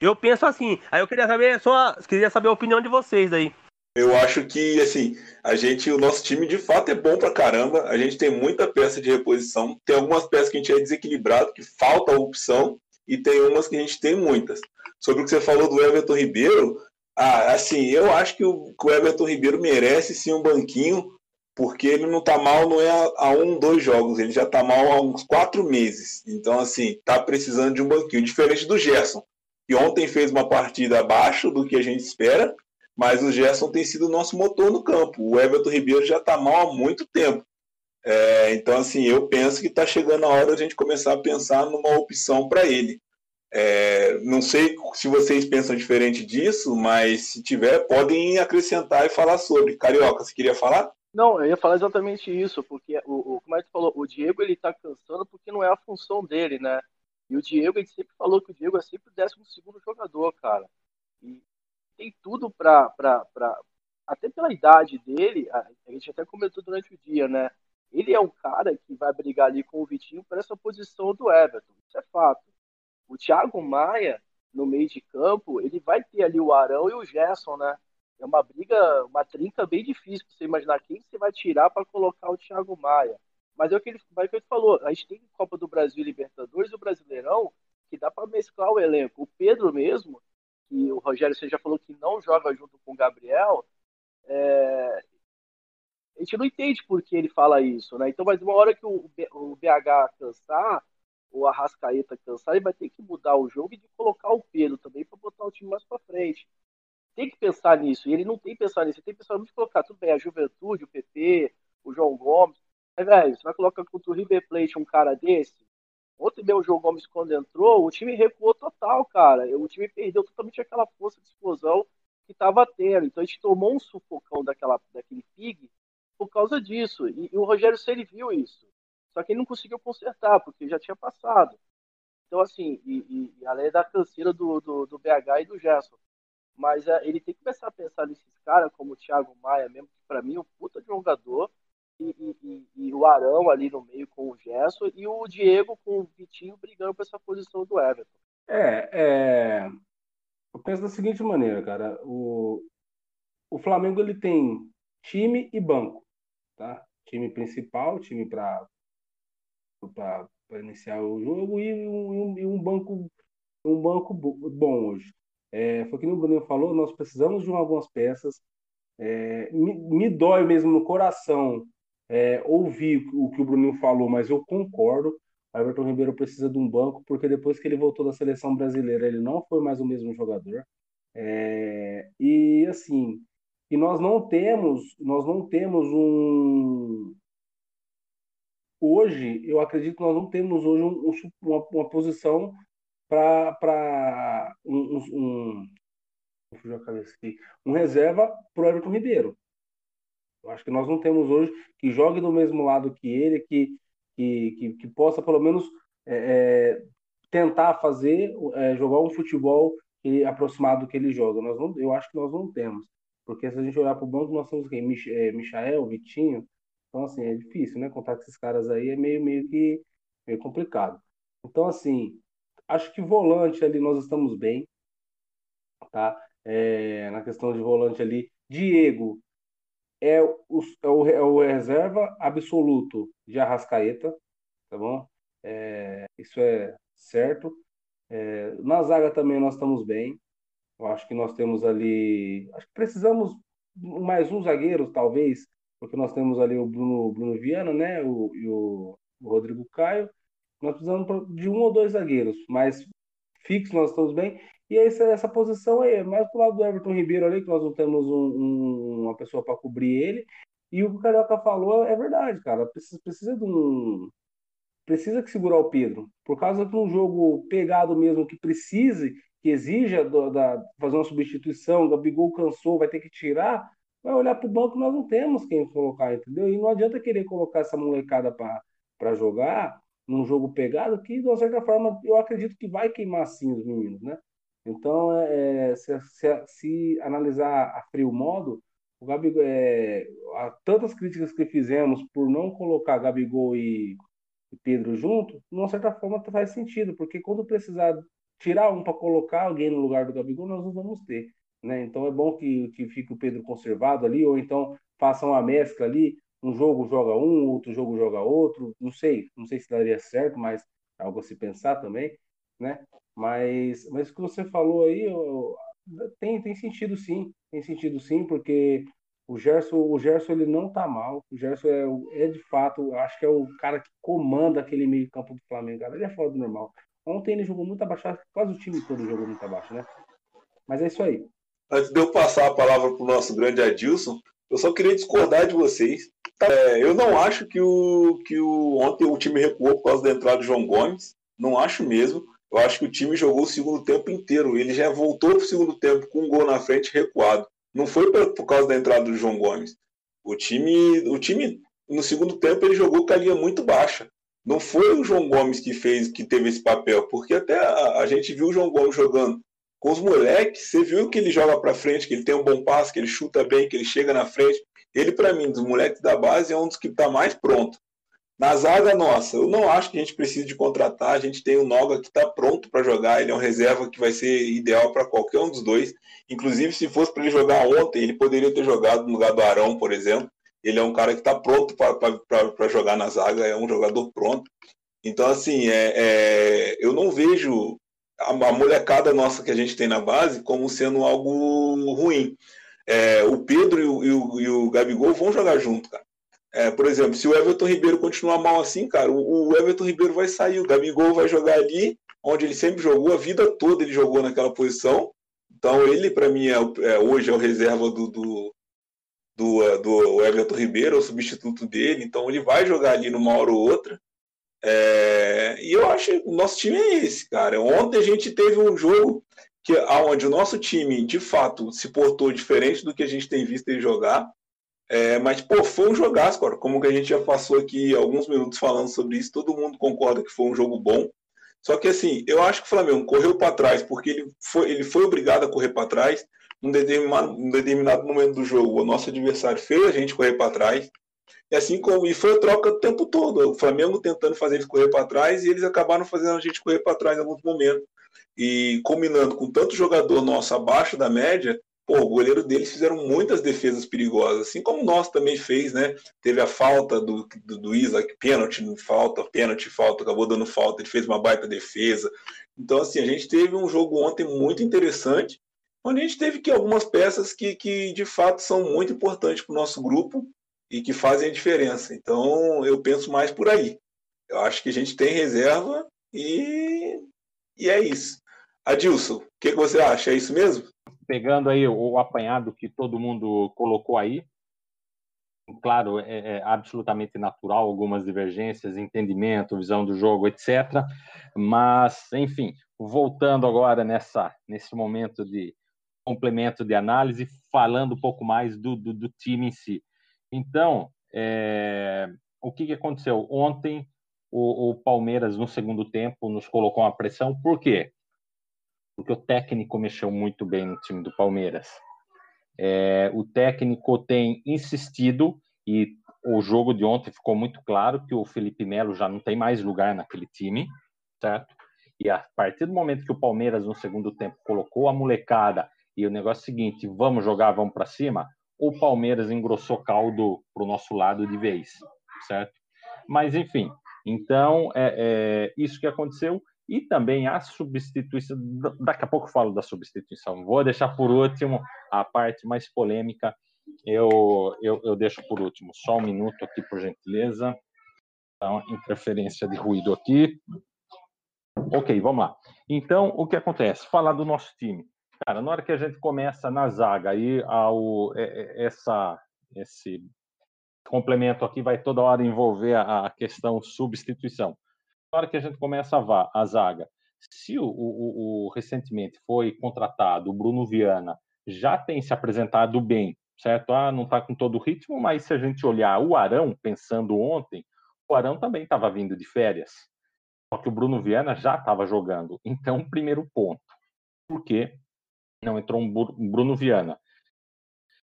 Eu penso assim. Aí eu queria saber só, queria saber a opinião de vocês aí. Eu acho que assim, a gente, o nosso time de fato é bom pra caramba. A gente tem muita peça de reposição. Tem algumas peças que a gente é desequilibrado, que falta opção, e tem umas que a gente tem muitas. Sobre o que você falou do Everton Ribeiro, ah, assim, eu acho que o, Everton Ribeiro merece sim um banquinho, porque ele não tá mal não é há um, dois jogos, ele já tá mal há uns quatro meses. Então, assim, tá precisando de um banquinho, diferente do Gerson que ontem fez uma partida abaixo do que a gente espera, mas o Gerson tem sido o nosso motor no campo. O Everton Ribeiro já está mal há muito tempo. É, então, assim, eu penso que está chegando a hora de a gente começar a pensar numa opção para ele. É, não sei se vocês pensam diferente disso, mas se tiver, podem acrescentar e falar sobre. Carioca, você queria falar? Não, eu ia falar exatamente isso, porque o, o como é que falou, o Diego ele tá cansando porque não é a função dele, né? E o Diego, gente sempre falou que o Diego é sempre o 12 jogador, cara. E tem tudo pra, pra, pra. Até pela idade dele, a gente até comentou durante o dia, né? Ele é um cara que vai brigar ali com o Vitinho por essa posição do Everton. Isso é fato. O Thiago Maia, no meio de campo, ele vai ter ali o Arão e o Gerson, né? É uma briga, uma trinca bem difícil você imaginar quem você vai tirar para colocar o Thiago Maia. Mas é o que ele, é o que ele falou. A gente tem Copa do Brasil Libertadores e o Brasileirão que dá para mesclar o elenco. O Pedro mesmo, que o Rogério você já falou que não joga junto com o Gabriel, é... a gente não entende por que ele fala isso, né? Então, mas uma hora que o, o BH cansar, o Arrascaeta cansar, ele vai ter que mudar o jogo e de colocar o Pedro também para botar o time mais para frente. Tem que pensar nisso, e ele não tem que pensar nisso, ele tem que pensar muito colocar tudo bem, a Juventude, o PP, o João Gomes, mas, velho, você vai colocar contra o River Plate um cara desse? Ontem meu João Gomes, quando entrou, o time recuou total, cara. O time perdeu totalmente aquela força de explosão que estava tendo. Então a gente tomou um sufocão daquela, daquele pig por causa disso. E, e o Rogério Ceni viu isso. Só que ele não conseguiu consertar, porque já tinha passado. Então, assim, e, e além da canseira do, do, do, BH e do Gerson. Mas é, ele tem que começar a pensar nesses caras, como o Thiago Maia, mesmo que para mim é um puta jogador, e, e, e, o Arão ali no meio com o Gerson e o Diego com o Vitinho brigando por essa posição do Everton. É, é, eu penso da seguinte maneira, cara, o, o Flamengo ele tem time e banco, tá? Time principal, time para para iniciar o jogo e um, e um banco um banco bom hoje. É, foi que o Bruno falou, nós precisamos de algumas peças. É, me, me, dói mesmo no coração é, ouvir o que o Bruninho falou, mas eu concordo. O Everton Ribeiro precisa de um banco, porque depois que ele voltou da seleção brasileira, ele não foi mais o mesmo jogador. É, e assim, e nós não temos, nós não temos um. Hoje, eu acredito que nós não temos hoje um, uma, uma posição para um, um, um, reserva para o Everton Ribeiro. Eu acho que nós não temos hoje que jogue do mesmo lado que ele, que, que, que, que possa pelo menos é, é, tentar fazer, é, jogar um futebol que, aproximado do que ele joga. Nós não, eu acho que nós não temos. Porque se a gente olhar para o banco, nós temos quem? Mich é, Michael, Vitinho. Então, assim, é difícil, né? Contar com esses caras aí é meio, meio que meio complicado. Então, assim, Acho que volante ali nós estamos bem, tá? É, na questão de volante ali, Diego é o, é o, é o reserva absoluto de Arrascaeta, tá bom? É, isso é certo. É, na zaga também nós estamos bem. Eu acho que nós temos ali. Acho que precisamos mais um zagueiro, talvez, porque nós temos ali o Bruno, Bruno Viana, né? O, e o, o Rodrigo Caio. Nós precisamos de um ou dois zagueiros, mas fixo nós estamos bem. E essa, essa posição é mais pro lado do Everton Ribeiro ali, que nós não temos um, um, uma pessoa para cobrir ele. E o que o Carioca falou é verdade, cara. Precisa, precisa de um. Precisa que segurar o Pedro. Por causa de um jogo pegado mesmo que precise, que exija do, da, fazer uma substituição, o Gabigol cansou, vai ter que tirar, vai olhar para o banco, nós não temos quem colocar, entendeu? E não adianta querer colocar essa molecada para jogar num jogo pegado que, de uma certa forma, eu acredito que vai queimar sim os meninos, né? Então, é, é se, se, se, analisar a frio modo, o Gabigol, é, tantas críticas que fizemos por não colocar Gabigol e, e Pedro junto, de uma certa forma faz sentido, porque quando precisar tirar um para colocar alguém no lugar do Gabigol, nós não vamos ter. Né? Então é bom que, que fique o Pedro conservado ali, ou então façam uma mescla ali, um jogo joga um, outro jogo joga outro, não sei, não sei se daria certo, mas é algo a se pensar também, né? Mas, mas o que você falou aí eu, tem, tem sentido sim, tem sentido sim, porque o Gerson, o Gerson ele não tá mal, o Gerson é, é de fato, acho que é o cara que comanda aquele meio campo do Flamengo, ele é fora do normal. Ontem ele jogou muito abaixo, quase o time todo jogou muito abaixo, né? Mas é isso aí. Antes de eu passar a palavra para o nosso grande Adilson, eu só queria discordar de vocês. É, eu não acho que, o, que o, ontem o time recuou por causa da entrada do João Gomes. Não acho mesmo. Eu acho que o time jogou o segundo tempo inteiro. Ele já voltou para o segundo tempo com um gol na frente recuado. Não foi por, por causa da entrada do João Gomes. O time, o time no segundo tempo ele jogou com a linha muito baixa. Não foi o João Gomes que fez, que teve esse papel, porque até a, a gente viu o João Gomes jogando com os moleques, você viu que ele joga para frente, que ele tem um bom passe, que ele chuta bem, que ele chega na frente. Ele, para mim, dos moleques da base, é um dos que está mais pronto. Na zaga nossa, eu não acho que a gente precise de contratar. A gente tem o Noga que está pronto para jogar. Ele é um reserva que vai ser ideal para qualquer um dos dois. Inclusive, se fosse para ele jogar ontem, ele poderia ter jogado no lugar do Arão, por exemplo. Ele é um cara que está pronto para jogar na zaga, é um jogador pronto. Então, assim, é, é, eu não vejo a, molecada nossa que a gente tem na base como sendo algo ruim. É, o Pedro e o, e, o, e o, Gabigol vão jogar junto, cara. É, por exemplo, se o Everton Ribeiro continuar mal assim, cara, o, o, Everton Ribeiro vai sair, o Gabigol vai jogar ali, onde ele sempre jogou, a vida toda ele jogou naquela posição. Então ele, para mim, é, é, hoje é o reserva do, do, do, do Everton Ribeiro, é o substituto dele. Então ele vai jogar ali numa hora ou outra. É, e eu acho que o nosso time é esse, cara. Ontem a gente teve um jogo que aonde o nosso time, de fato, se portou diferente do que a gente tem visto ele jogar. É, mas, pô, foi um jogaço, cara. Como que a gente já passou aqui alguns minutos falando sobre isso, todo mundo concorda que foi um jogo bom. Só que, assim, eu acho que o Flamengo correu para trás porque ele foi, ele foi obrigado a correr para trás. Num determinado, num determinado momento do jogo, o nosso adversário fez a gente correr para trás. E assim como e foi a troca o tempo todo. O Flamengo tentando fazer eles correr para trás e eles acabaram fazendo a gente correr para trás em alguns momentos. E combinando com tanto jogador nosso abaixo da média, pô, o goleiro deles fizeram muitas defesas perigosas, assim como nós também fez, né? Teve a falta do, do, do Isaac, pênalti, falta, pênalti, falta, acabou dando falta, ele fez uma baita defesa. Então, assim, a gente teve um jogo ontem muito interessante, onde a gente teve que algumas peças que, que de fato são muito importantes para o nosso grupo e que fazem a diferença. Então, eu penso mais por aí. Eu acho que a gente tem reserva e, e é isso. Adilson, o que, que você acha? É isso mesmo? Pegando aí o apanhado que todo mundo colocou aí, claro, é, é, absolutamente natural algumas divergências, entendimento, visão do jogo, etc. Mas, enfim, voltando agora nessa nesse momento de complemento de análise, falando um pouco mais do, do, do time em si. Então, é, o que, que aconteceu ontem? O, o Palmeiras no segundo tempo nos colocou uma pressão. Por quê? porque o técnico mexeu muito bem no time do Palmeiras. É, o técnico tem insistido e o jogo de ontem ficou muito claro que o Felipe Melo já não tem mais lugar naquele time, certo? E a partir do momento que o Palmeiras no segundo tempo colocou a molecada e o negócio é o seguinte, vamos jogar, vamos para cima, o Palmeiras engrossou caldo para o nosso lado de vez, certo? Mas enfim, então é, é isso que aconteceu e também a substituição. Daqui a pouco eu falo da substituição. Vou deixar por último a parte mais polêmica. Eu, eu, eu deixo por último. Só um minuto aqui, por gentileza. Então, interferência de ruído aqui. Ok, vamos lá. Então, o que acontece? Falar do nosso time. Cara, na hora que a gente começa na zaga, aí ao, é, é, essa, esse complemento aqui vai toda hora envolver a, a questão substituição na hora que a gente começa a, a zaga, se o, o, o, recentemente foi contratado o Bruno Viana, já tem se apresentado bem, certo? Ah, não está com todo o ritmo, mas se a gente olhar o Arão, pensando ontem, o Arão também estava vindo de férias. Só que o Bruno Viana já estava jogando. Então, primeiro ponto. Por que não entrou um Bruno Viana?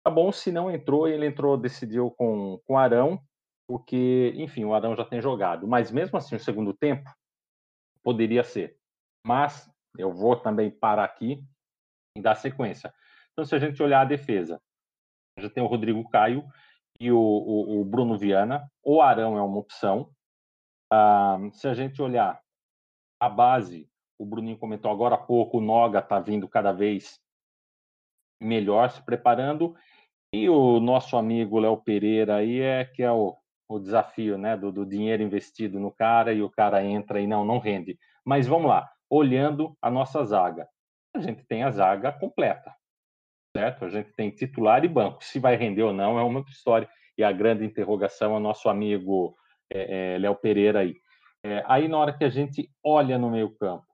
Tá bom, se não entrou, ele entrou, decidiu com, com Arão, porque, enfim, o Arão já tem jogado. Mas mesmo assim, o segundo tempo poderia ser. Mas eu vou também parar aqui e dar sequência. Então, se a gente olhar a defesa, já tem o Rodrigo Caio e o, o, o Bruno Viana. O Arão é uma opção. Ah, se a gente olhar a base, o Bruninho comentou agora há pouco, o Noga está vindo cada vez melhor, se preparando. E o nosso amigo Léo Pereira aí é que é o o desafio né, do, do, dinheiro investido no cara e o cara entra e não, não rende. Mas vamos lá, olhando a nossa zaga. A gente tem a zaga completa, certo? A gente tem titular e banco. Se vai render ou não é uma outra história. E a grande interrogação é o nosso amigo é, é, Léo Pereira aí. É, aí na hora que a gente olha no meio campo,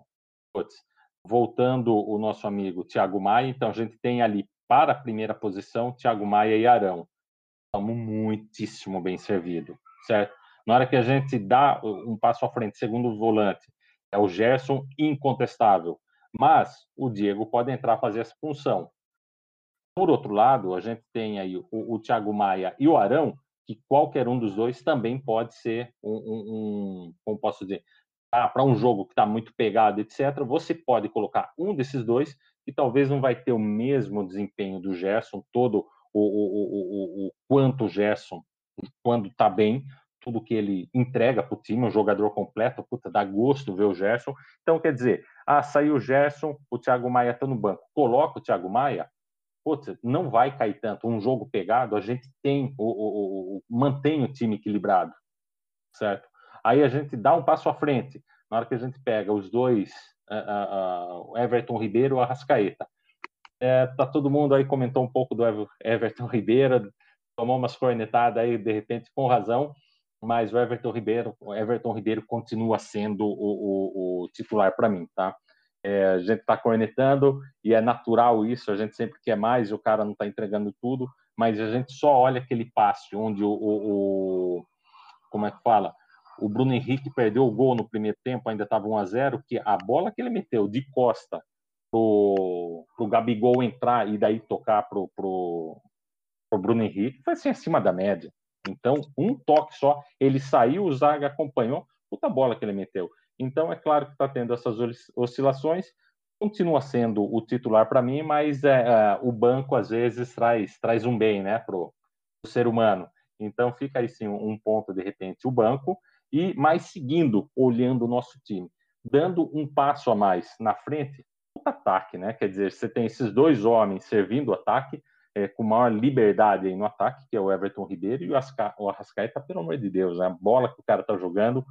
voltando o nosso amigo Thiago Maia, então a gente tem ali para a primeira posição Thiago Maia e Arão estamos muitíssimo bem servido, certo? Na hora que a gente dá um passo à frente, segundo volante, é o Gerson incontestável, mas o Diego pode entrar fazer essa função. Por outro lado, a gente tem aí o, o Thiago Maia e o Arão, que qualquer um dos dois também pode ser um, um, um como posso dizer, ah, para um jogo que está muito pegado, etc. Você pode colocar um desses dois que talvez não vai ter o mesmo desempenho do Gerson, todo o, o, o, o quanto o Gerson, quando está bem, tudo que ele entrega para o time, um jogador completo, puta, dá gosto ver o Gerson. Então, quer dizer, ah, saiu o Gerson, o Thiago Maia está no banco, coloca o Thiago Maia, putz, não vai cair tanto. Um jogo pegado, a gente tem, o, o, o, mantém o time equilibrado, certo? Aí a gente dá um passo à frente. Na hora que a gente pega os dois, uh, uh, Everton Ribeiro e Arrascaeta, é, tá todo mundo aí comentou um pouco do Everton Ribeiro, tomou umas cornetadas aí de repente com razão, mas o Everton Ribeiro, o Everton Ribeiro continua sendo o, o, o titular para mim, tá? É, a gente está cornetando e é natural isso, a gente sempre quer mais o cara não está entregando tudo, mas a gente só olha aquele passe onde o, o, o como é que fala? O Bruno Henrique perdeu o gol no primeiro tempo, ainda estava 1 a 0 que a bola que ele meteu de costa pro, pro Gabigol entrar e daí tocar pro, pro, pro Bruno Henrique, foi assim acima da média. Então, um toque só, ele saiu, o Zaga acompanhou, puta bola que ele meteu. Então, é claro que está tendo essas oscilações. continua sendo o titular para mim, mas é, é, o banco às vezes traz, traz um bem né, para o ser humano. Então fica aí sim um ponto, de repente, o banco, e mais seguindo, olhando o nosso time, dando um passo a mais na frente, ataque, né? Quer dizer, você tem esses dois homens servindo o ataque, é, com maior liberdade aí no ataque, que é o Everton Ribeiro e o, Asca, o Arrascaeta, pelo amor de Deus, né? a bola que o cara tá jogando,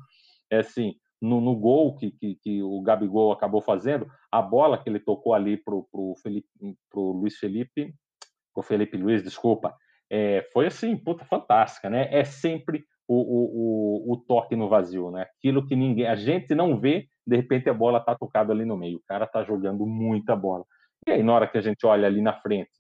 é assim, no, no gol que, que, que, o Gabigol acabou fazendo, a bola que ele tocou ali pro, pro, Felipe, pro Luiz Felipe, pro Felipe Luiz, desculpa, é, foi assim, puta, fantástica, né? É sempre o, o, o, o, toque no vazio, né? Aquilo que ninguém, a gente não vê, de repente a bola tá tocada ali no meio, o cara tá jogando muita bola. E aí, na hora que a gente olha ali na frente,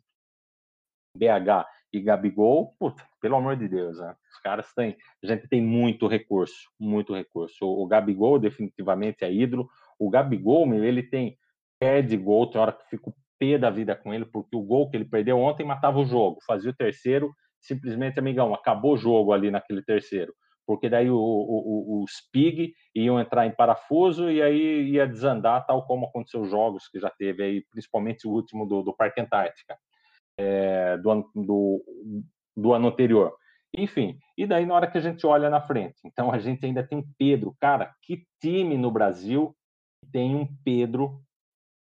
BH e Gabigol, puta, pelo amor de Deus, né? os caras têm, a gente tem muito recurso, muito recurso. O, o Gabigol definitivamente é ídolo. O Gabigol, meu, ele tem pé de gol, tem hora que fico pé da vida com ele, porque o gol que ele perdeu ontem matava o jogo, fazia o terceiro, simplesmente, amigão, acabou o jogo ali naquele terceiro. Porque daí o, o, o, os PIG iam entrar em parafuso e aí ia desandar, tal como aconteceu os jogos que já teve aí, principalmente o último do, do Parque Antártica é, do, ano, do, do ano anterior. Enfim, e daí na hora que a gente olha na frente, então a gente ainda tem Pedro. Cara, que time no Brasil tem um Pedro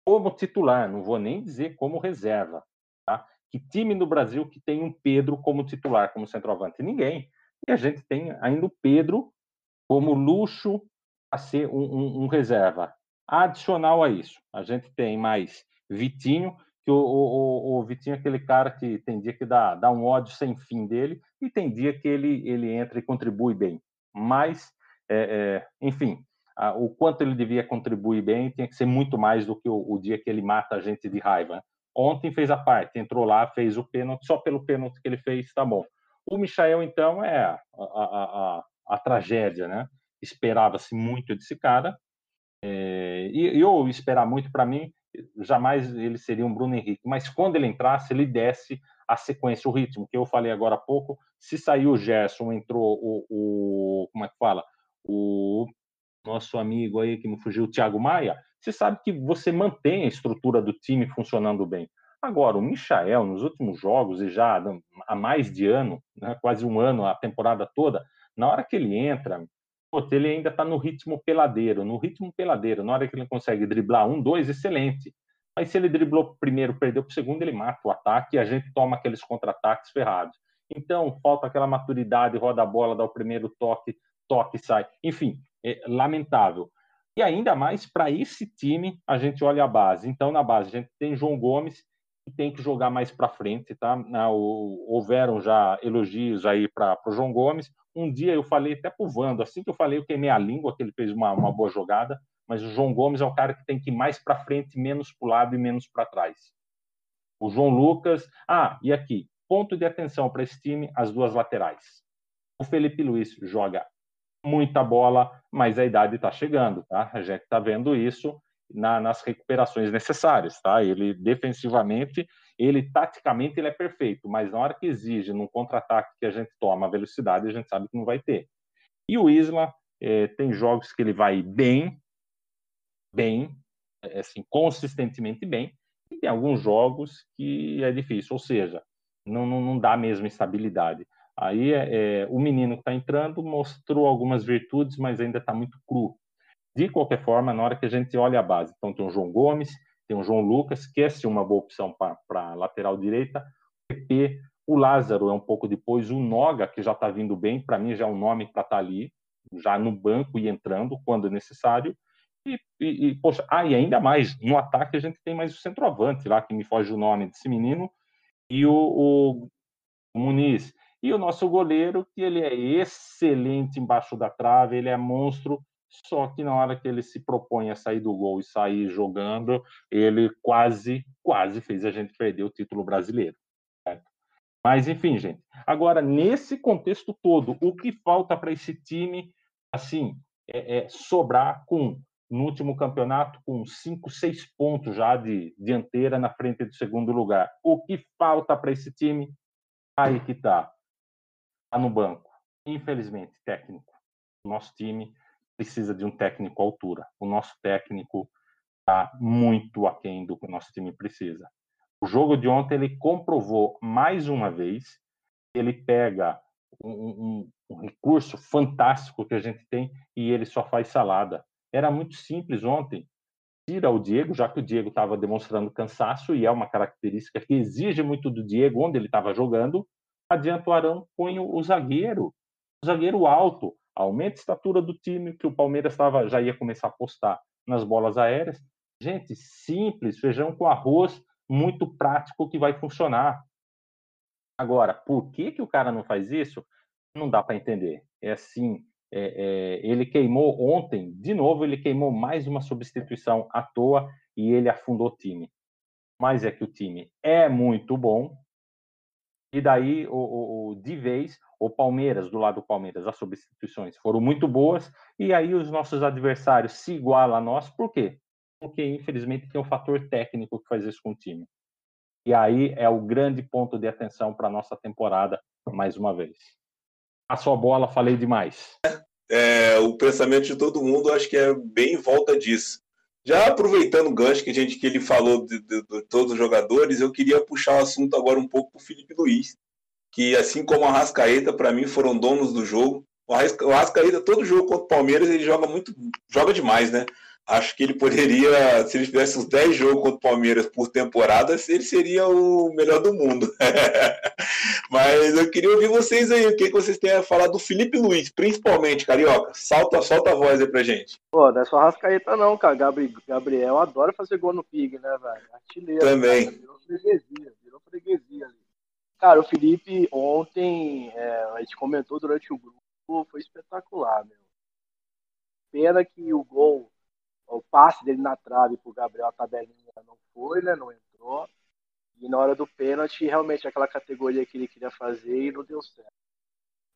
como titular? Não vou nem dizer como reserva. Que time no Brasil que tem um Pedro como titular, como centroavante? Ninguém. E a gente tem ainda o Pedro como luxo a ser um, um, um reserva. Adicional a isso, a gente tem mais Vitinho, que o, o, o Vitinho é aquele cara que tem dia que dá, dá um ódio sem fim dele e tem dia que ele, ele entra e contribui bem. Mas, é, é, enfim, a, o quanto ele devia contribuir bem tinha que ser muito mais do que o, o, dia que ele mata a gente de raiva. Ontem fez a parte, entrou lá, fez o pênalti, só pelo pênalti que ele fez, tá bom. O Michael, então, é a, a, a tragédia, né? Esperava-se muito desse cara, é, e, e eu esperar muito para mim jamais ele seria um Bruno Henrique, mas quando ele entrasse, ele desse a sequência, o ritmo, que eu falei agora há pouco, se saiu o Gerson, entrou o, o como é que fala? O nosso amigo aí que me fugiu, o Thiago Maia, você sabe que você mantém a estrutura do time funcionando bem. Agora, o Michael, nos últimos jogos, e já há mais de ano, né, quase um ano, a temporada toda, na hora que ele entra, ele ainda está no ritmo peladeiro, no ritmo peladeiro. Na hora que ele consegue driblar um, dois, excelente. Mas se ele driblou primeiro, perdeu para o segundo, ele mata o ataque e a gente toma aqueles contra-ataques ferrados. Então, falta aquela maturidade, roda a bola, dá o primeiro toque, toque sai. Enfim, é lamentável. E ainda mais para esse time, a gente olha a base. Então, na base, a gente tem João Gomes, que tem que jogar mais para frente, tá? Houveram já elogios aí para o João Gomes. Um dia eu falei até pro Vando, assim que eu falei, eu queimei a língua, que ele fez uma, uma boa jogada, mas o João Gomes é o cara que tem que ir mais para frente, menos para o lado e menos para trás. O João Lucas. Ah, e aqui, ponto de atenção para esse time, as duas laterais. O Felipe Luiz joga muita bola, mas a idade está chegando, tá? A gente está vendo isso na, nas recuperações necessárias, tá? Ele defensivamente ele taticamente ele é perfeito, mas na hora que exige num contra-ataque que a gente toma a velocidade, a gente sabe que não vai ter. E o Isla é, tem jogos que ele vai bem, bem, é, assim, consistentemente bem, e tem alguns jogos que é difícil, ou seja, não, não, não dá a mesma estabilidade. Aí é, o menino que está entrando mostrou algumas virtudes, mas ainda está muito cru. De qualquer forma, na hora que a gente olha a base, então tem o João Gomes, tem o João Lucas, que é uma boa opção para lateral direita. O PP, o Lázaro é um pouco depois, o Noga, que já está vindo bem, para mim já é um nome para estar tá ali, já no banco e entrando quando necessário. E, e, e, poxa, ah, e ainda mais, no ataque a gente tem mais o centroavante lá, que me foge o nome desse menino, e o, o Muniz. E o nosso goleiro, que ele é excelente embaixo da trave, ele é monstro, só que na hora que ele se propõe a sair do gol e sair jogando, ele quase, quase fez a gente perder o título brasileiro. Mas enfim, gente. Agora, nesse contexto todo, o que falta para esse time, assim, é, é, sobrar com no último campeonato com cinco, seis pontos já de dianteira na frente do segundo lugar. O que falta para esse time? Aí que está. Está no banco. Infelizmente, técnico. Nosso time precisa de um técnico à altura. O nosso técnico está muito aquém do que o nosso time precisa. O jogo de ontem ele comprovou mais uma vez ele pega um, um, um, recurso fantástico que a gente tem e ele só faz salada. Era muito simples ontem. Tira o Diego, já que o Diego estava demonstrando cansaço e é uma característica que exige muito do Diego onde ele estava jogando. Adianta o Arão, põe o, zagueiro, o zagueiro alto, aumenta a estatura do time, que o Palmeiras tava, já ia começar a apostar nas bolas aéreas. Gente, simples, feijão com arroz, muito prático que vai funcionar. Agora, por que, que o cara não faz isso? Não dá para entender. É assim, é, é, ele queimou ontem, de novo, ele queimou mais uma substituição à toa e ele afundou o time. Mas é que o time é muito bom. E daí, o, o, o de vez, o Palmeiras, do lado do Palmeiras, as substituições foram muito boas. E aí, os nossos adversários se igualam a nós. Por quê? porque infelizmente tem um fator técnico que faz isso com o time. E aí é o grande ponto de atenção para a nossa temporada, mais uma vez. A sua bola, falei demais. É, o pensamento de todo mundo acho que é bem em volta disso. Já aproveitando o gancho que, a gente, que ele falou de, de, de todos os jogadores, eu queria puxar o assunto agora um pouco para o Felipe Luiz, que assim como a Rascaeta, para mim, foram donos do jogo. O Rascaeta, todo jogo contra o Palmeiras, ele joga muito, joga demais, né? Acho que ele poderia, se ele tivesse uns 10 jogos contra o Palmeiras por temporada, ele seria o melhor do mundo. *laughs* Mas eu queria ouvir vocês aí, o que, vocês têm a falar do Felipe Luiz, principalmente, Carioca. Solta, solta a voz aí pra gente. Pô, não é só Rascaeta não, cara. Gabriel adora fazer gol no Pig, né, velho? Artilheiro. Também. Cara. Virou freguesia, virou freguesia ali. Cara, o Felipe ontem, é, a gente comentou durante o grupo, foi espetacular, meu. Pena que o gol o passe dele na trave pro Gabriel, a tabelinha não foi, né? Não entrou. E na hora do pênalti, realmente aquela categoria que ele queria fazer e não deu certo.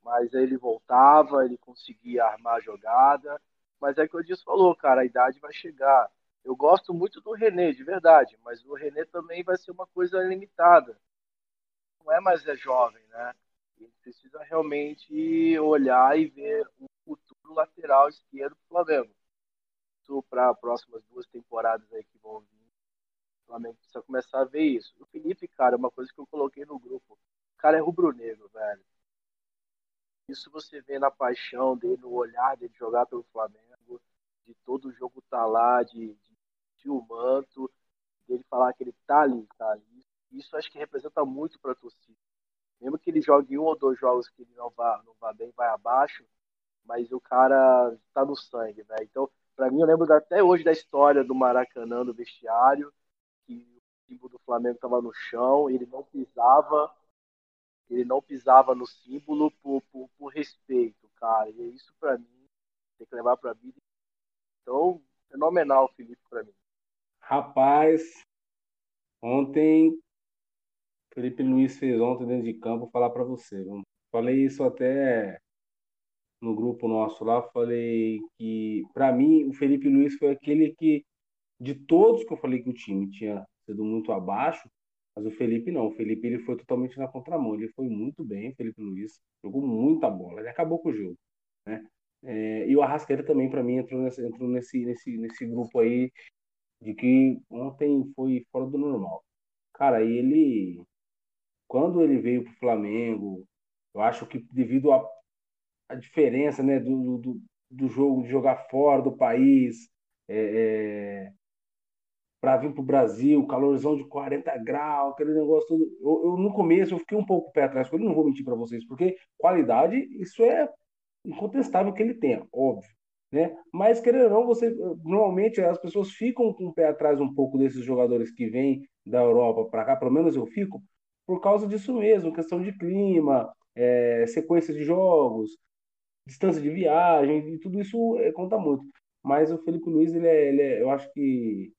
Mas aí ele voltava, ele conseguia armar a jogada. Mas é que o Edilson falou, cara, a idade vai chegar. Eu gosto muito do René, de verdade, mas o René também vai ser uma coisa limitada. Não é mais é jovem, né? Ele precisa realmente olhar e ver o futuro lateral esquerdo do Flamengo para as próximas duas temporadas aí que vão vir. O Flamengo precisa começar a ver isso. O Felipe, cara, é uma coisa que eu coloquei no grupo. O cara é rubro-negro, velho. Isso você vê na paixão dele, no olhar dele jogar pelo Flamengo, de todo o jogo tá lá, de, de, de manto, dele falar que ele tá ali, tá ali. Isso acho que representa muito para a torcida. Mesmo que ele jogue um ou dois jogos que ele não vá, não vá bem, vai abaixo, mas o cara tá no sangue, velho. Então, para mim, eu lembro até hoje da história do Maracanã, do vestiário, que o símbolo do Flamengo estava no chão, ele não pisava, ele não pisava no símbolo por, por, por respeito, cara. E isso para mim tem que levar para a vida. Então, fenomenal, Felipe, para mim. Rapaz, ontem Felipe Luiz fez ontem dentro de campo falar para você. Falei isso até no grupo nosso lá, falei que, para mim, o Felipe Luiz foi aquele que, de todos que eu falei que o time tinha sido muito abaixo, mas o Felipe não. O Felipe ele foi totalmente na contramão. Ele foi muito bem, o Felipe Luiz. Jogou muita bola. Ele acabou com o jogo. Né? É, e o Arrascaeta também, para mim, entrou, nesse, entrou nesse, nesse, nesse grupo aí de que ontem foi fora do normal. Cara, ele. Quando ele veio para o Flamengo, eu acho que devido a a diferença né, do, do, do jogo, de jogar fora do país, é, é, para vir para o Brasil, calorzão de 40 graus, aquele negócio todo. Eu, eu, no começo eu fiquei um pouco pé atrás, eu não vou mentir para vocês, porque qualidade, isso é incontestável que ele tenha, óbvio. Né? Mas, querendo ou não, você, normalmente as pessoas ficam com o pé atrás um pouco desses jogadores que vêm da Europa para cá, pelo menos eu fico, por causa disso mesmo, questão de clima, é, sequência de jogos, distância de viagem, e tudo isso é, conta muito. Mas o Felipe Luiz, ele é, ele é, eu acho que,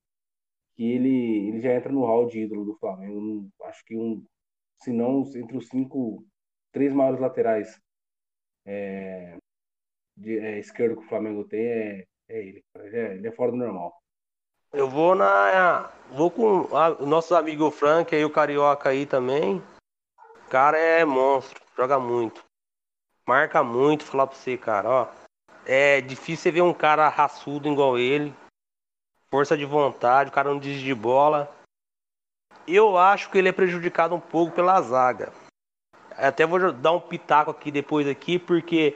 que ele, ele já entra no hall de ídolo do Flamengo. acho que um, se não entre os cinco, três maiores laterais é, de, é, esquerdo que o Flamengo tem é, é ele. Ele é, é fora do normal. Eu vou na. Vou com o nosso amigo Frank aí, o Carioca aí também. O cara é monstro, joga muito marca muito, falar pra você, cara, ó. É difícil você ver um cara raçudo igual ele. força de vontade, o cara não diz de bola. Eu acho que ele é prejudicado um pouco pela zaga. Até vou dar um pitaco aqui depois aqui, porque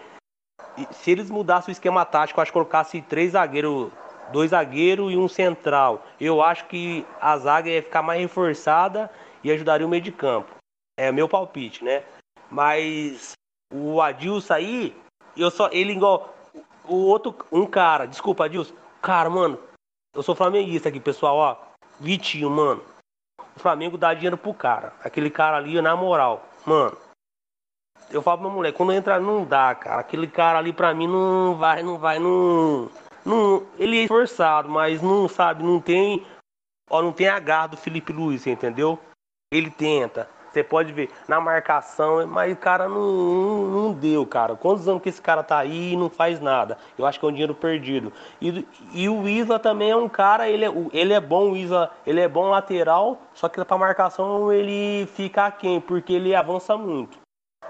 se eles mudassem o esquema tático, acho que colocasse três zagueiros, dois zagueiros e um central, eu acho que a zaga ia ficar mais reforçada e ajudaria o meio de campo. É meu palpite, né? Mas o Adilson aí, eu só ele igual o outro um cara, desculpa Adilson, cara, mano, eu sou flamenguista aqui, pessoal, ó. Vitinho, mano. O Flamengo dá dinheiro pro cara. Aquele cara ali, na moral, mano. Eu falo pro meu moleque, quando entra, não dá, cara. Aquele cara ali pra mim não vai, não vai, não. não ele é esforçado, mas não sabe, não tem. Ó, não tem a garra do Felipe Luiz, entendeu? Ele tenta. Você pode ver na marcação, mas o cara não, não, não, deu, cara. Quantos anos que esse cara tá aí e não faz nada? Eu acho que é um dinheiro perdido. E, e o Isla também é um cara, ele é, ele é bom, o Isla, ele é bom lateral, só que pra marcação ele fica aquém, porque ele avança muito.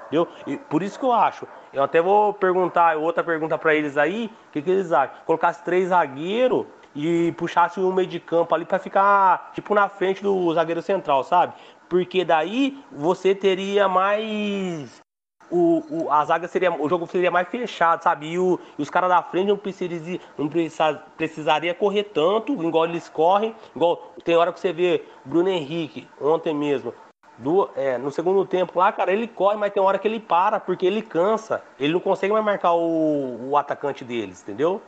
Entendeu? E por isso que eu acho. Eu até vou perguntar, outra pergunta para eles aí, o que, que eles acham? Colocasse três zagueiros e puxasse o meio de campo ali para ficar tipo na frente do zagueiro central, sabe? Porque daí você teria mais o, o, a zaga seria, o jogo seria mais fechado, sabe? E, o, e os caras da frente não, precisariam, não precisa, precisaria correr tanto, igual eles correm. Igual tem hora que você vê Bruno Henrique, ontem mesmo, do, é, no segundo tempo lá, cara, ele corre, mas tem hora que ele para, porque ele cansa. Ele não consegue mais marcar o, o atacante deles, entendeu?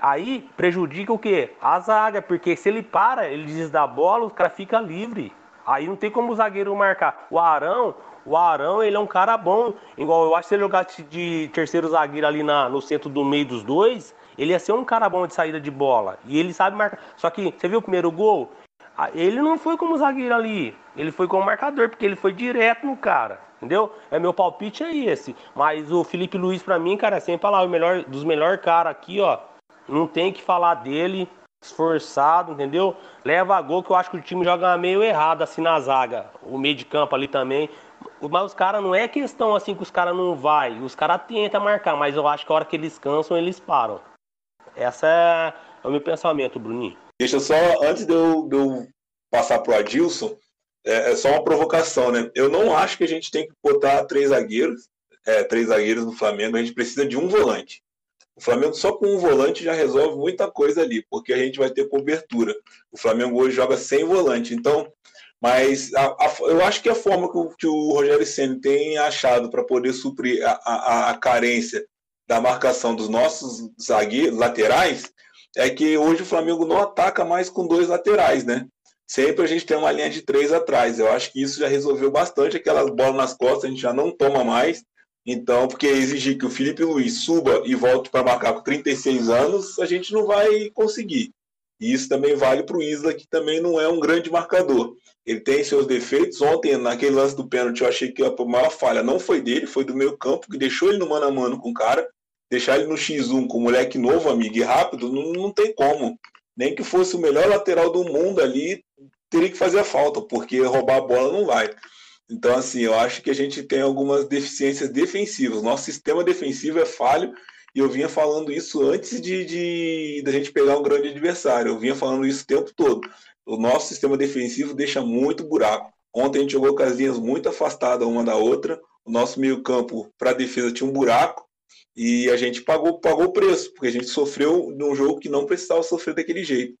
Aí prejudica o quê? A zaga, porque se ele para, ele desdá a bola, o cara fica livre. Aí não tem como o zagueiro marcar. O Arão, o Arão, ele é um cara bom. Igual eu acho que se ele jogasse de terceiro zagueiro ali na, no centro do meio dos dois, ele ia ser um cara bom de saída de bola. E ele sabe marcar. Só que, você viu o primeiro gol? Ele não foi como zagueiro ali. Ele foi como marcador, porque ele foi direto no cara. Entendeu? É meu palpite é esse. Mas o Felipe Luiz, para mim, cara, é sempre falar o melhor dos melhores caras aqui, ó. Não tem que falar dele esforçado, entendeu? Leva a gol que eu acho que o time joga meio errado assim na zaga, o meio de campo ali também. Mas os caras não é questão assim que os caras não vai, os caras tentam marcar, mas eu acho que a hora que eles cansam, eles param. Essa é, é o meu pensamento, Bruninho. Deixa só, antes de eu, de eu passar pro Adilson, é, é, só uma provocação, né? Eu não acho que a gente tem que botar três zagueiros, é, três zagueiros no Flamengo, a gente precisa de um volante. O Flamengo só com um volante já resolve muita coisa ali, porque a gente vai ter cobertura. O Flamengo hoje joga sem volante, então. Mas a, a, eu acho que a forma que o, que o Rogério Senna tem achado para poder suprir a, a, carência da marcação dos nossos zagueiros laterais é que hoje o Flamengo não ataca mais com dois laterais, né? Sempre a gente tem uma linha de três atrás. Eu acho que isso já resolveu bastante aquelas bolas nas costas, a gente já não toma mais. Então, porque exigir que o Felipe Luiz suba e volte para marcar com 36 anos, a gente não vai conseguir. E isso também vale para o Isla, que também não é um grande marcador. Ele tem seus defeitos. Ontem, naquele lance do pênalti, eu achei que a maior falha não foi dele, foi do meio campo, que deixou ele no mano a mano com o cara. Deixar ele no X1 com o moleque novo, amigo, e rápido, não, não tem como. Nem que fosse o melhor lateral do mundo ali, teria que fazer a falta, porque roubar a bola não vai. Então, assim, eu acho que a gente tem algumas deficiências defensivas. Nosso sistema defensivo é falho e eu vinha falando isso antes de, de, de gente pegar um grande adversário. Eu vinha falando isso o tempo todo. O nosso sistema defensivo deixa muito buraco. Ontem a gente jogou casinhas muito afastadas uma da outra. O nosso meio-campo para defesa tinha um buraco e a gente pagou pagou preço, porque a gente sofreu num jogo que não precisava sofrer daquele jeito.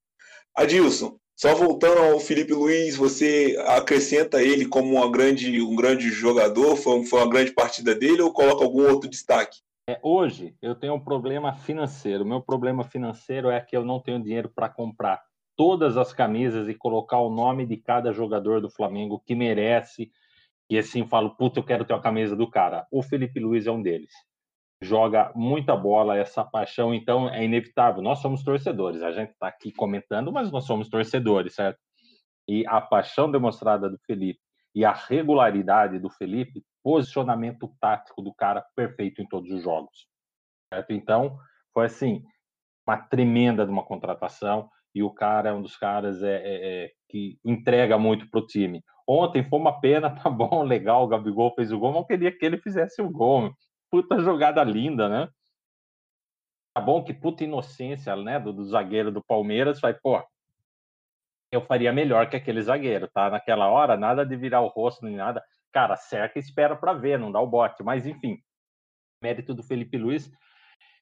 Adilson, só voltando ao Felipe Luiz, você acrescenta ele como uma grande, um grande jogador? Foi, foi uma grande partida dele ou coloca algum outro destaque? É, hoje eu tenho um problema financeiro. Meu problema financeiro é que eu não tenho dinheiro para comprar todas as camisas e colocar o nome de cada jogador do Flamengo que merece. E assim falo, puta, eu quero ter a camisa do cara. O Felipe Luiz é um deles joga muita bola, essa paixão, então é inevitável. Nós somos torcedores, a gente está aqui comentando, mas nós somos torcedores, certo? E a paixão demonstrada do Felipe e a regularidade do Felipe, posicionamento tático do cara perfeito em todos os jogos, certo? Então, foi assim, uma tremenda de uma contratação e o cara é um dos caras é, é, é que entrega muito para o time. Ontem foi uma pena, *laughs* tá bom, legal, o Gabigol fez o gol, mas eu queria que ele fizesse o gol puta jogada linda, né? Tá bom que puta inocência, né, do, do zagueiro do Palmeiras, vai, pô, eu faria melhor que aquele zagueiro, tá? Naquela hora, nada de virar o rosto nem nada. Cara, cerca e espera para ver, não dá o bote. Mas, enfim, mérito do Felipe Luiz.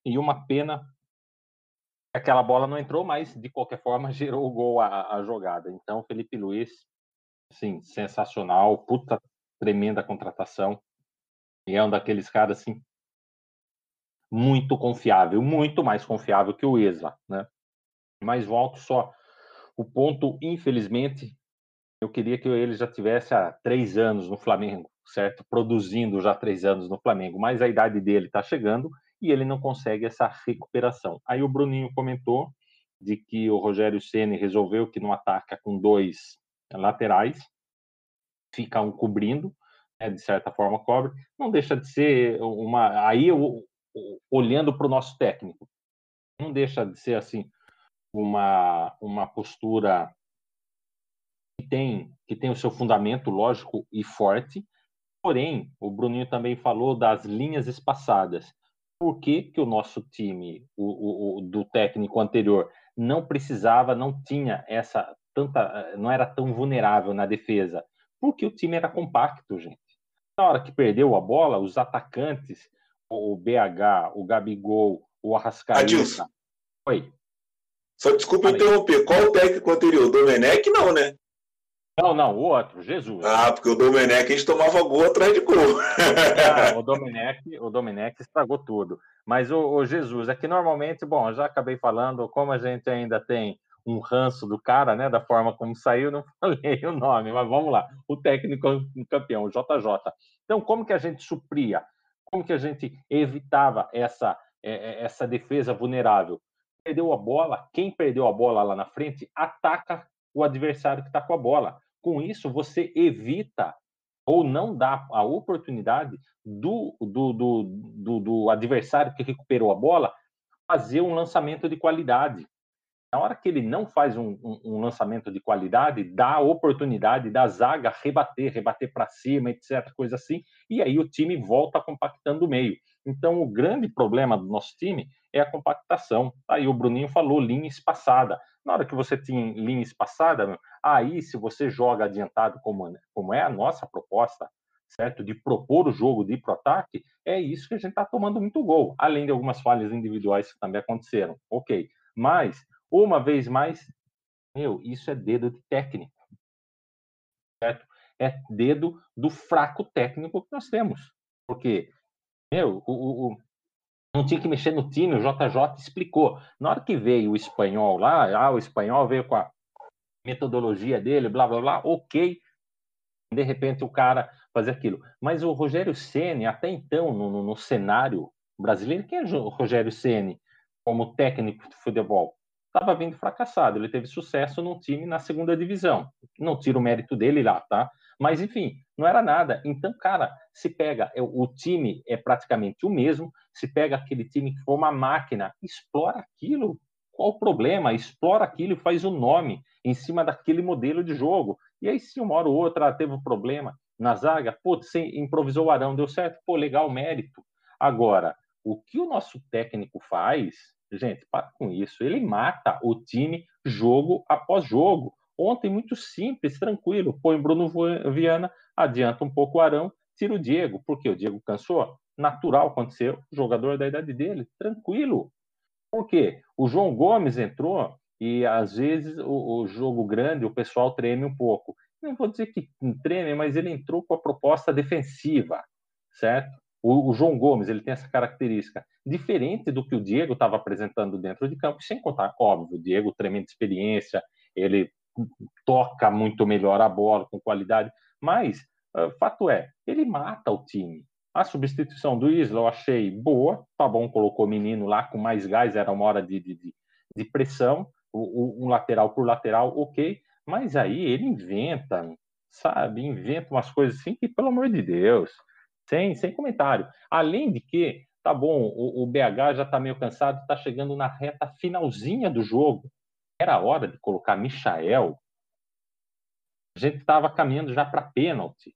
E uma pena aquela bola não entrou, mas de qualquer forma *laughs* gerou o gol a, a jogada. Então, Felipe Luiz, sim, sensacional, puta tremenda contratação. É um daqueles caras assim muito confiável, muito mais confiável que o Isla, né? Mas volto só o ponto, infelizmente, eu queria que ele já tivesse há três anos no Flamengo, certo? Produzindo já três anos no Flamengo, mas a idade dele está chegando e ele não consegue essa recuperação. Aí o Bruninho comentou de que o Rogério Ceni resolveu que não ataca com dois laterais, fica um cobrindo, né, de certa forma cobre, não deixa de ser uma. Aí eu, olhando para o nosso técnico, não deixa de ser assim uma, uma postura que tem, que tem o seu fundamento lógico e forte, porém, o Bruninho também falou das linhas espaçadas. Por que, que o nosso time, o, o, o do técnico anterior, não precisava, não tinha essa tanta, não era tão vulnerável na defesa? Porque o time era compacto, gente. Na hora que perdeu a bola, os atacantes, o BH, o Gabigol, o Arrascaeta. Adilson. Oi. Só desculpa interromper. Qual o técnico anterior? Domenech, não, né? Não, não, o outro, Jesus. Ah, porque o Domenech a gente tomava gol atrás de gol. Ah, o *laughs* Domenech, o Domenech estragou tudo. Mas o, o, Jesus, é que normalmente, bom, já acabei falando, como a gente ainda tem um ranço do cara, né, da forma como saiu, não *laughs* falei o nome, mas vamos lá. O técnico *laughs* campeão, o JJ. Então, como que a gente supria? Como que a gente evitava essa, é, é, essa defesa vulnerável? perdeu a bola, quem perdeu a bola lá na frente, ataca o adversário que está com a bola. Com isso, você evita ou não dá a oportunidade do, do, do, do, do adversário que recuperou a bola fazer um lançamento de qualidade. Na hora que ele não faz um, um, um lançamento de qualidade, dá oportunidade da zaga rebater, rebater para cima, etc., coisa assim, e aí o time volta compactando o meio. Então, o grande problema do nosso time é a compactação. Aí o Bruninho falou linha espaçada. Na hora que você tem linha espaçada, aí se você joga adiantado como, como é a nossa proposta, certo? De propor o jogo, de ir para o ataque, é isso que a gente está tomando muito gol, além de algumas falhas individuais que também aconteceram. Ok. Mas, uma vez mais, meu, isso é dedo de técnico. Certo? É dedo do fraco técnico que nós temos. Porque, meu, o, o não tinha que mexer no time, o JJ explicou. Na hora que veio o espanhol lá, ah, o espanhol veio com a metodologia dele, blá blá blá, ok. De repente o cara fazer aquilo. Mas o Rogério Ceni até então, no, no, no cenário brasileiro, quem é o Rogério Ceni como técnico de futebol? Estava vindo fracassado. Ele teve sucesso num time na segunda divisão. Não tira o mérito dele lá, tá? Mas, enfim, não era nada. Então, cara, se pega, é, o time é praticamente o mesmo, se pega aquele time que foi uma máquina, explora aquilo. Qual o problema? Explora aquilo e faz o um nome em cima daquele modelo de jogo. E aí, se uma hora ou outra teve um problema na zaga, pô, você improvisou o Arão, deu certo, pô, legal, mérito. Agora, o que o nosso técnico faz, gente, para com isso, ele mata o time jogo após jogo. Ontem, muito simples, tranquilo. Põe Bruno Viana, adianta um pouco o Arão, tira o Diego. porque O Diego cansou? Natural aconteceu. Jogador da idade dele, tranquilo. Por quê? O João Gomes entrou e às vezes o, o, jogo grande, o pessoal treme um pouco. Não vou dizer que treme, mas ele entrou com a proposta defensiva, certo? O, o João Gomes ele tem essa característica diferente do que o Diego estava apresentando dentro de campo, sem contar, óbvio, o Diego tremenda experiência, ele toca muito melhor a bola, com qualidade, mas uh, fato é, ele mata o time. A substituição do Isla eu achei boa, tá bom, colocou o menino lá com mais gás, era uma hora de, de, de pressão, o, um lateral por lateral, ok, mas aí ele inventa, sabe, inventa umas coisas assim que, pelo amor de Deus, sem, sem comentário. Além de que, tá bom, o, o BH já tá meio cansado, tá chegando na reta finalzinha do jogo, era hora de colocar Michael. A gente estava caminhando já para pênalti.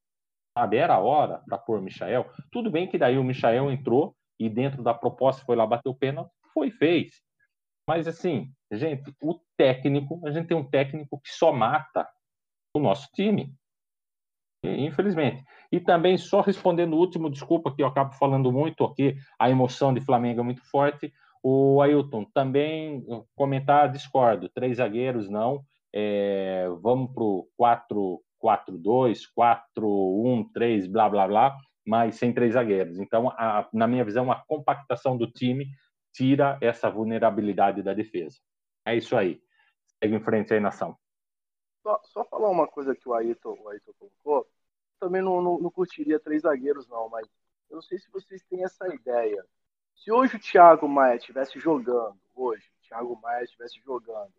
Sabe? Era hora para pôr Michael. Tudo bem que daí o Michael entrou e dentro da proposta foi lá bater o pênalti. foi fez. Mas, assim, gente, o técnico, a gente tem um técnico que só mata o nosso time. Infelizmente. E também, só respondendo o último, desculpa que eu acabo falando muito aqui, a emoção de Flamengo é muito forte. O Ailton, também comentar, discordo. Três zagueiros, não. É, vamos para o 4-4-2, 4-1-3, blá, blá, blá, mas sem três zagueiros. Então, a, na minha visão, a compactação do time tira essa vulnerabilidade da defesa. É isso aí. Segue em frente aí, nação. Só, só falar uma coisa que o Ayrton, o Ayrton colocou. Também não, não, não curtiria três zagueiros, não, mas eu não sei se vocês têm essa ideia. Se hoje o Thiago Maia estivesse jogando, hoje, o Thiago Maia estivesse jogando,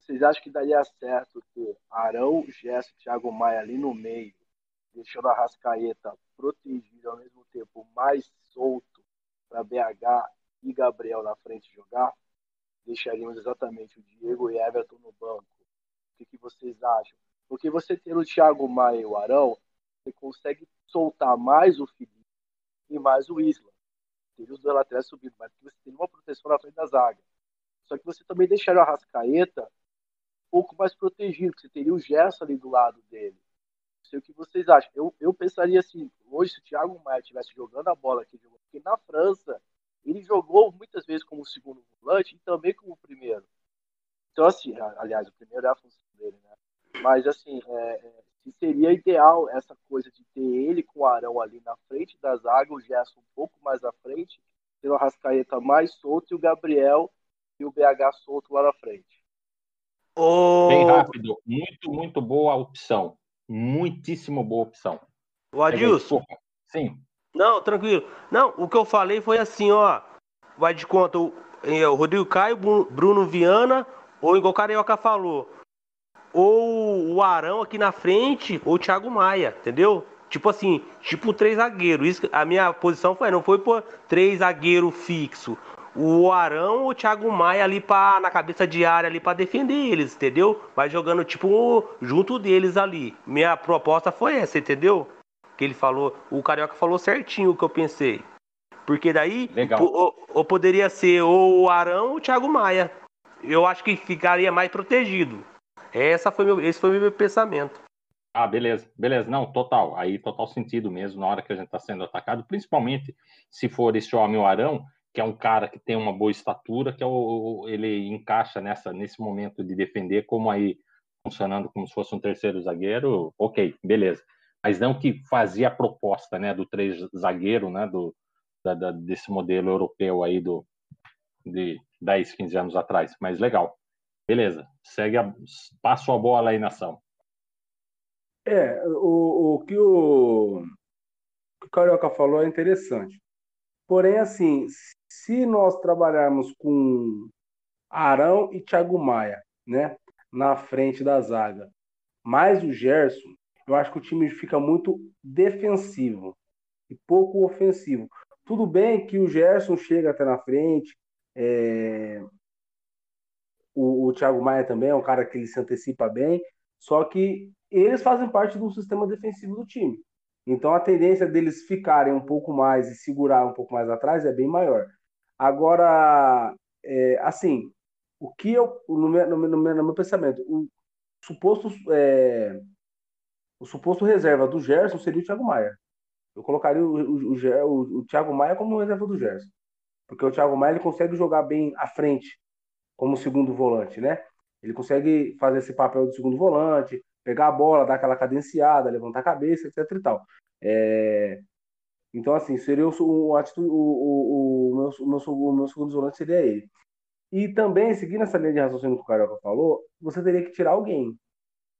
vocês acham que daria certo ter Arão, Gerson e Thiago Maia ali no meio, deixando a Rascaeta protegido ao mesmo tempo mais solto para BH e Gabriel na frente jogar? Deixaríamos exatamente o Diego e Everton no banco. O que, vocês acham? Porque você ter o Thiago Maia e o Arão, você consegue soltar mais o Felipe e mais o Isla. Teria os dois laterais subindo, mas você tem uma proteção na frente da zaga. Só que você também deixaria o Arrascaeta um pouco mais protegido, porque você teria o Gerson ali do lado dele. Não sei o que vocês acham. Eu, eu pensaria assim, hoje se o Thiago Maia estivesse jogando a bola aqui, porque na França ele jogou muitas vezes como segundo volante e também como primeiro. Então, assim, aliás, o primeiro é a função dele, né? Mas, assim, é, é, seria ideal essa coisa de ter ele com o Arão ali na frente da zaga, o Gerson um pouco mais à frente, ter o Arrascaeta mais solto e o Gabriel e o BH solto lá na frente. Oh... Bem rápido, muito, muito boa opção. Muitíssimo boa opção. O Adilson. Sim. Não, tranquilo. Não, o que eu falei foi assim, ó. Vai de conta o, o Rodrigo Caio, Bruno Viana, ou igual o Carioca falou, ou o Arão aqui na frente, ou o Thiago Maia, entendeu? Tipo assim, tipo três zagueiros. Isso, a minha posição foi, não foi por três zagueiro fixo. O Arão ou o Thiago Maia ali pra, na cabeça de área ali para defender eles, entendeu? Vai jogando tipo junto deles ali. Minha proposta foi essa, entendeu? que ele falou, o Carioca falou certinho o que eu pensei. Porque daí, ou, ou, poderia ser ou o Arão ou o Thiago Maia. Eu acho que ficaria mais protegido. Essa foi meu, esse foi meu pensamento. Ah, beleza, beleza. Não, total. Aí total sentido mesmo na hora que a gente está sendo atacado, principalmente se for esse homem o Arão, que é um cara que tem uma boa estatura, que é o, ele encaixa nessa nesse momento de defender como aí funcionando como se fosse um terceiro zagueiro. Ok, beleza mas não que fazia a proposta né, do três zagueiro, né, do, da, da, desse modelo europeu aí do, de 10, 15 anos atrás. Mas legal. Beleza. Segue a, passa a bola aí, nação. É, o, o que o, o Carioca falou é interessante. Porém, assim, se nós trabalharmos com Arão e Thiago Maia, né, na frente da zaga, mais o Gerson, eu acho que o time fica muito defensivo e pouco ofensivo. Tudo bem que o Gerson chega até na frente, é... o, o Thiago Maia também é um cara que ele se antecipa bem, só que eles fazem parte do sistema defensivo do time. Então a tendência deles ficarem um pouco mais e segurar um pouco mais atrás é bem maior. Agora, é, assim, o que eu, no meu, no meu, no meu pensamento, o suposto é, o suposto reserva do Gerson seria o Thiago Maia. Eu colocaria o, o, o, o Thiago Maia como reserva do Gerson. Porque o Thiago Maia ele consegue jogar bem à frente, como segundo volante, né? Ele consegue fazer esse papel de segundo volante, pegar a bola, dar aquela cadenciada, levantar a cabeça, etc e tal. É... Então, assim, seria o, o, o, o, meu, o, meu, o meu segundo volante seria ele. E também, seguindo essa linha de raciocínio que o Carioca falou, você teria que tirar alguém.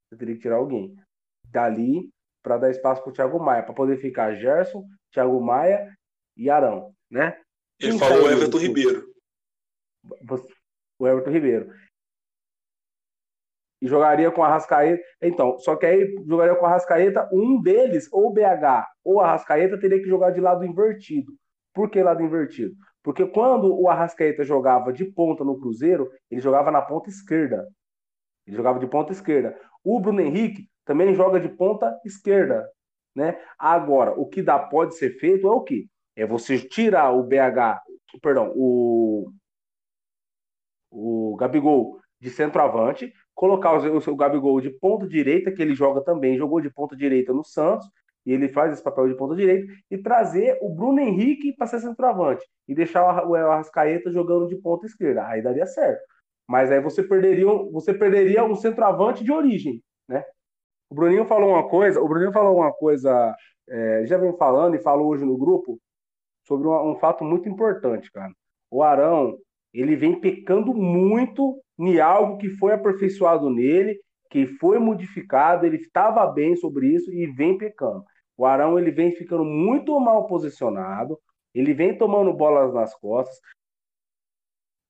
Você teria que tirar alguém dali para dar espaço para o Thiago Maia, para poder ficar Gerson, Thiago Maia e Arão, né? Ele Quem falou o Everton Ribeiro. O Everton Ribeiro. E jogaria com a Rascaeta. Então, só que aí jogaria com a Rascaeta, um deles, ou BH ou a Rascaeta, teria que jogar de lado invertido. Por que lado invertido? Porque quando o Arrascaeta jogava de ponta no Cruzeiro, ele jogava na ponta esquerda. Ele jogava de ponta esquerda. O Bruno Henrique também joga de ponta esquerda, né? Agora, o que dá pode ser feito é o quê? É você tirar o BH, perdão, o, o Gabigol de centroavante, colocar o, o, o Gabigol de ponta direita, que ele joga também, jogou de ponta direita no Santos, e ele faz esse papel de ponta direita, e trazer o Bruno Henrique para ser centroavante, e deixar o Arrascaeta jogando de ponta esquerda. Aí daria certo. Mas aí você perderia, você perderia um centroavante de origem, né? O Bruninho falou uma coisa, o Bruninho falou uma coisa, é, já vem falando e falou hoje no grupo sobre um, um fato muito importante, cara. O Arão, ele vem pecando muito em algo que foi aperfeiçoado nele, que foi modificado, ele estava bem sobre isso e vem pecando. O Arão ele vem ficando muito mal posicionado, ele vem tomando bolas nas costas.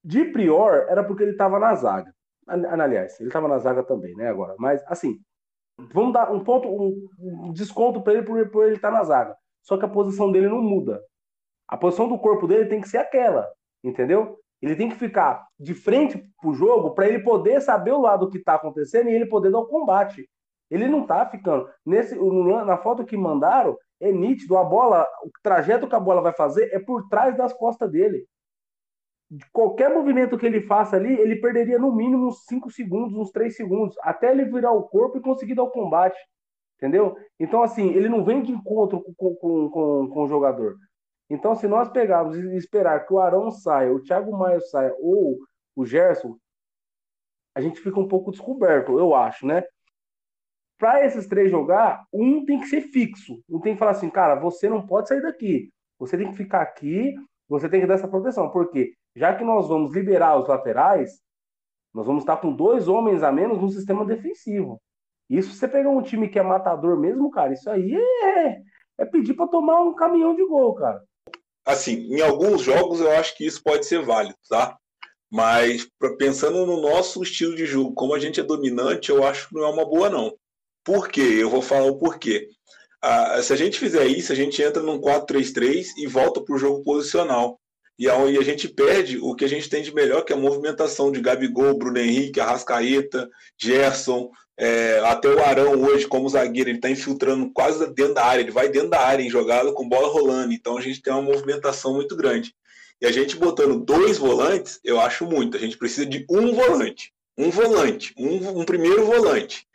De prior, era porque ele estava na zaga. Aliás, ele estava na zaga também, né? Agora, mas assim, vamos dar um ponto, um, desconto para ele por, por ele estar tá na zaga. Só que a posição dele não muda. A posição do corpo dele tem que ser aquela, entendeu? Ele tem que ficar de frente pro jogo para ele poder saber o lado que está acontecendo e ele poder dar o combate. Ele não tá ficando. Nesse, na foto que mandaram, é nítido, a bola, o trajeto que a bola vai fazer é por trás das costas dele qualquer movimento que ele faça ali, ele perderia no mínimo uns 5 segundos, uns 3 segundos, até ele virar o corpo e conseguir dar o combate. Entendeu? Então, assim, ele não vem de encontro com, com, com, com o jogador. Então, se nós pegarmos e esperar que o Arão saia, o Thiago Maia saia ou o Gerson, a gente fica um pouco descoberto, eu acho, né? Para esses três jogar, um tem que ser fixo. Um tem que falar assim, cara, você não pode sair daqui. Você tem que ficar aqui, você tem que dar essa proteção. Por quê? já que nós vamos liberar os laterais, nós vamos estar com dois homens a menos no sistema defensivo. Isso você pegar um time que é matador mesmo, cara, isso aí é, é pedir para tomar um caminhão de gol, cara. Assim, em alguns jogos eu acho que isso pode ser válido, tá? Mas pensando no nosso estilo de jogo, como a gente é dominante, eu acho que não é uma boa, não. Por quê? Eu vou falar o porquê. Ah, se a gente fizer isso, a gente entra num 4-3-3 e volta para o jogo posicional e a gente perde o que a gente tem de melhor, que é a movimentação de Gabigol, Bruno Henrique, Arrascaeta, Gerson, é, até o Arão hoje, como zagueiro, ele está infiltrando quase dentro da área, ele vai dentro da área em jogada com bola rolando, então a gente tem uma movimentação muito grande. E a gente botando dois volantes, eu acho muito. A gente precisa de um volante, um volante, um, um primeiro volante.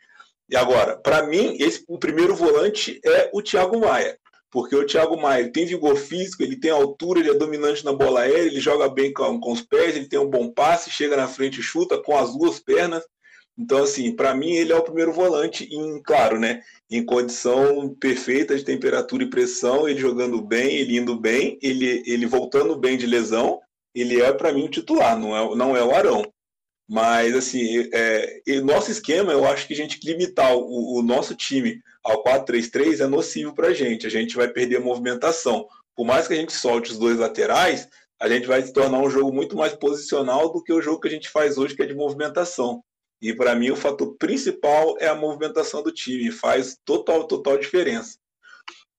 E agora, para mim, esse, o primeiro volante é o Thiago Maia porque o Thiago Maia tem vigor físico, ele tem altura, ele é dominante na bola aérea, ele joga bem com, com os pés, ele tem um bom passe, chega na frente e chuta com as duas pernas. Então, assim, para mim ele é o primeiro volante, em, claro, né? Em condição perfeita de temperatura e pressão, ele jogando bem, ele indo bem, ele, ele voltando bem de lesão, ele é para mim o titular, não é, não é o Arão. Mas, assim, é, nosso esquema, eu acho que a gente limitar o, o nosso time ao 4-3-3 é nocivo para a gente. A gente vai perder a movimentação. Por mais que a gente solte os dois laterais, a gente vai se tornar um jogo muito mais posicional do que o jogo que a gente faz hoje, que é de movimentação. E para mim, o fator principal é a movimentação do time. Faz total, total diferença.